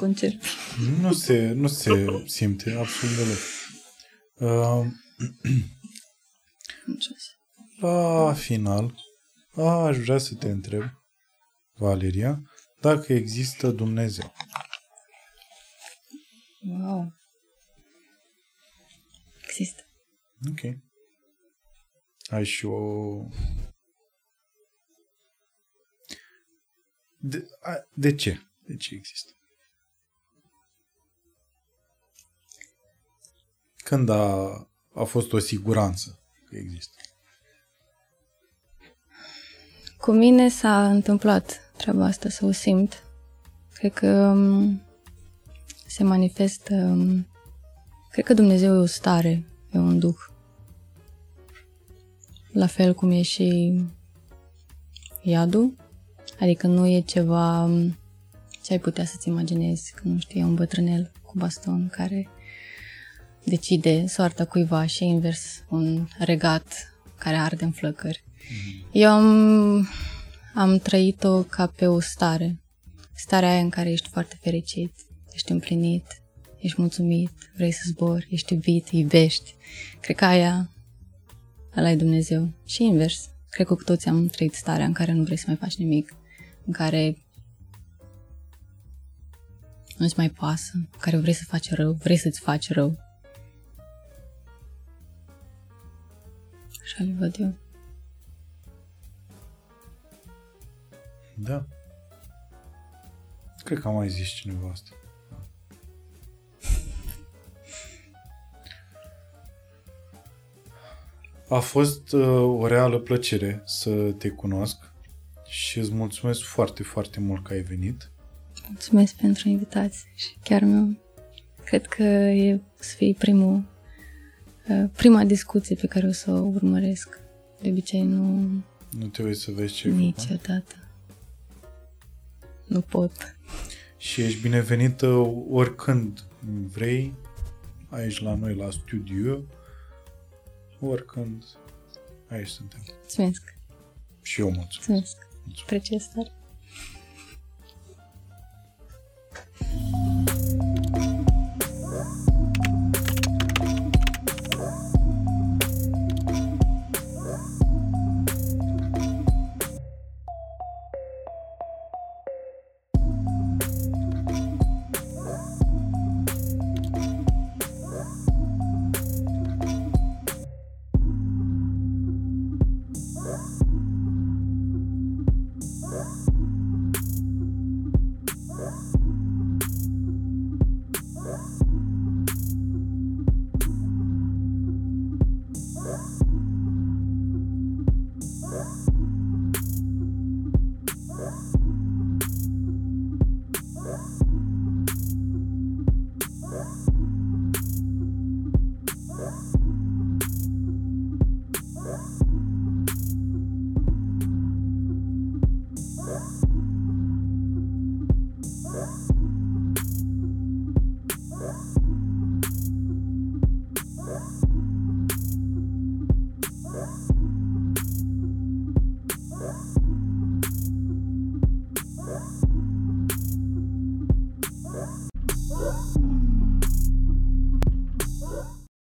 S2: Concert.
S1: Nu se, nu se simte absolut deloc. Uh, la final, aș vrea să te întreb, Valeria, dacă există Dumnezeu.
S2: Wow. Există.
S1: Ok. Ai și o... De, a, de ce? De ce există? Când a, a fost o siguranță că există?
S2: Cu mine s-a întâmplat treaba asta, să o simt. Cred că um, se manifestă... Um, cred că Dumnezeu e o stare, e un duh. La fel cum e și iadul. Adică nu e ceva um, ce ai putea să-ți imaginezi, că nu știu, e un bătrânel cu baston care decide soarta cuiva și invers un regat care arde în flăcări. Eu am, am trăit-o ca pe o stare. Starea aia în care ești foarte fericit, ești împlinit, ești mulțumit, vrei să zbori, ești iubit, iubești. Cred că aia, ăla e Dumnezeu. Și invers. Cred că cu toți am trăit starea în care nu vrei să mai faci nimic, în care nu-ți mai pasă, în care vrei să faci rău, vrei să-ți faci rău. Așa le văd eu.
S1: Da. Cred că am mai zis cineva asta. A fost uh, o reală plăcere să te cunosc și îți mulțumesc foarte, foarte mult că ai venit.
S2: Mulțumesc pentru invitație și chiar mi cred că e să fie primul, uh, prima discuție pe care o să o urmăresc. De obicei nu...
S1: Nu te uiți să vezi ce
S2: Niciodată. Nu pot.
S1: Și ești binevenită oricând vrei, aici la noi, la studio, oricând aici suntem.
S2: Mulțumesc.
S1: Și eu mulțumesc.
S2: Mulțumesc.
S1: mulțumesc.
S2: Precies tare.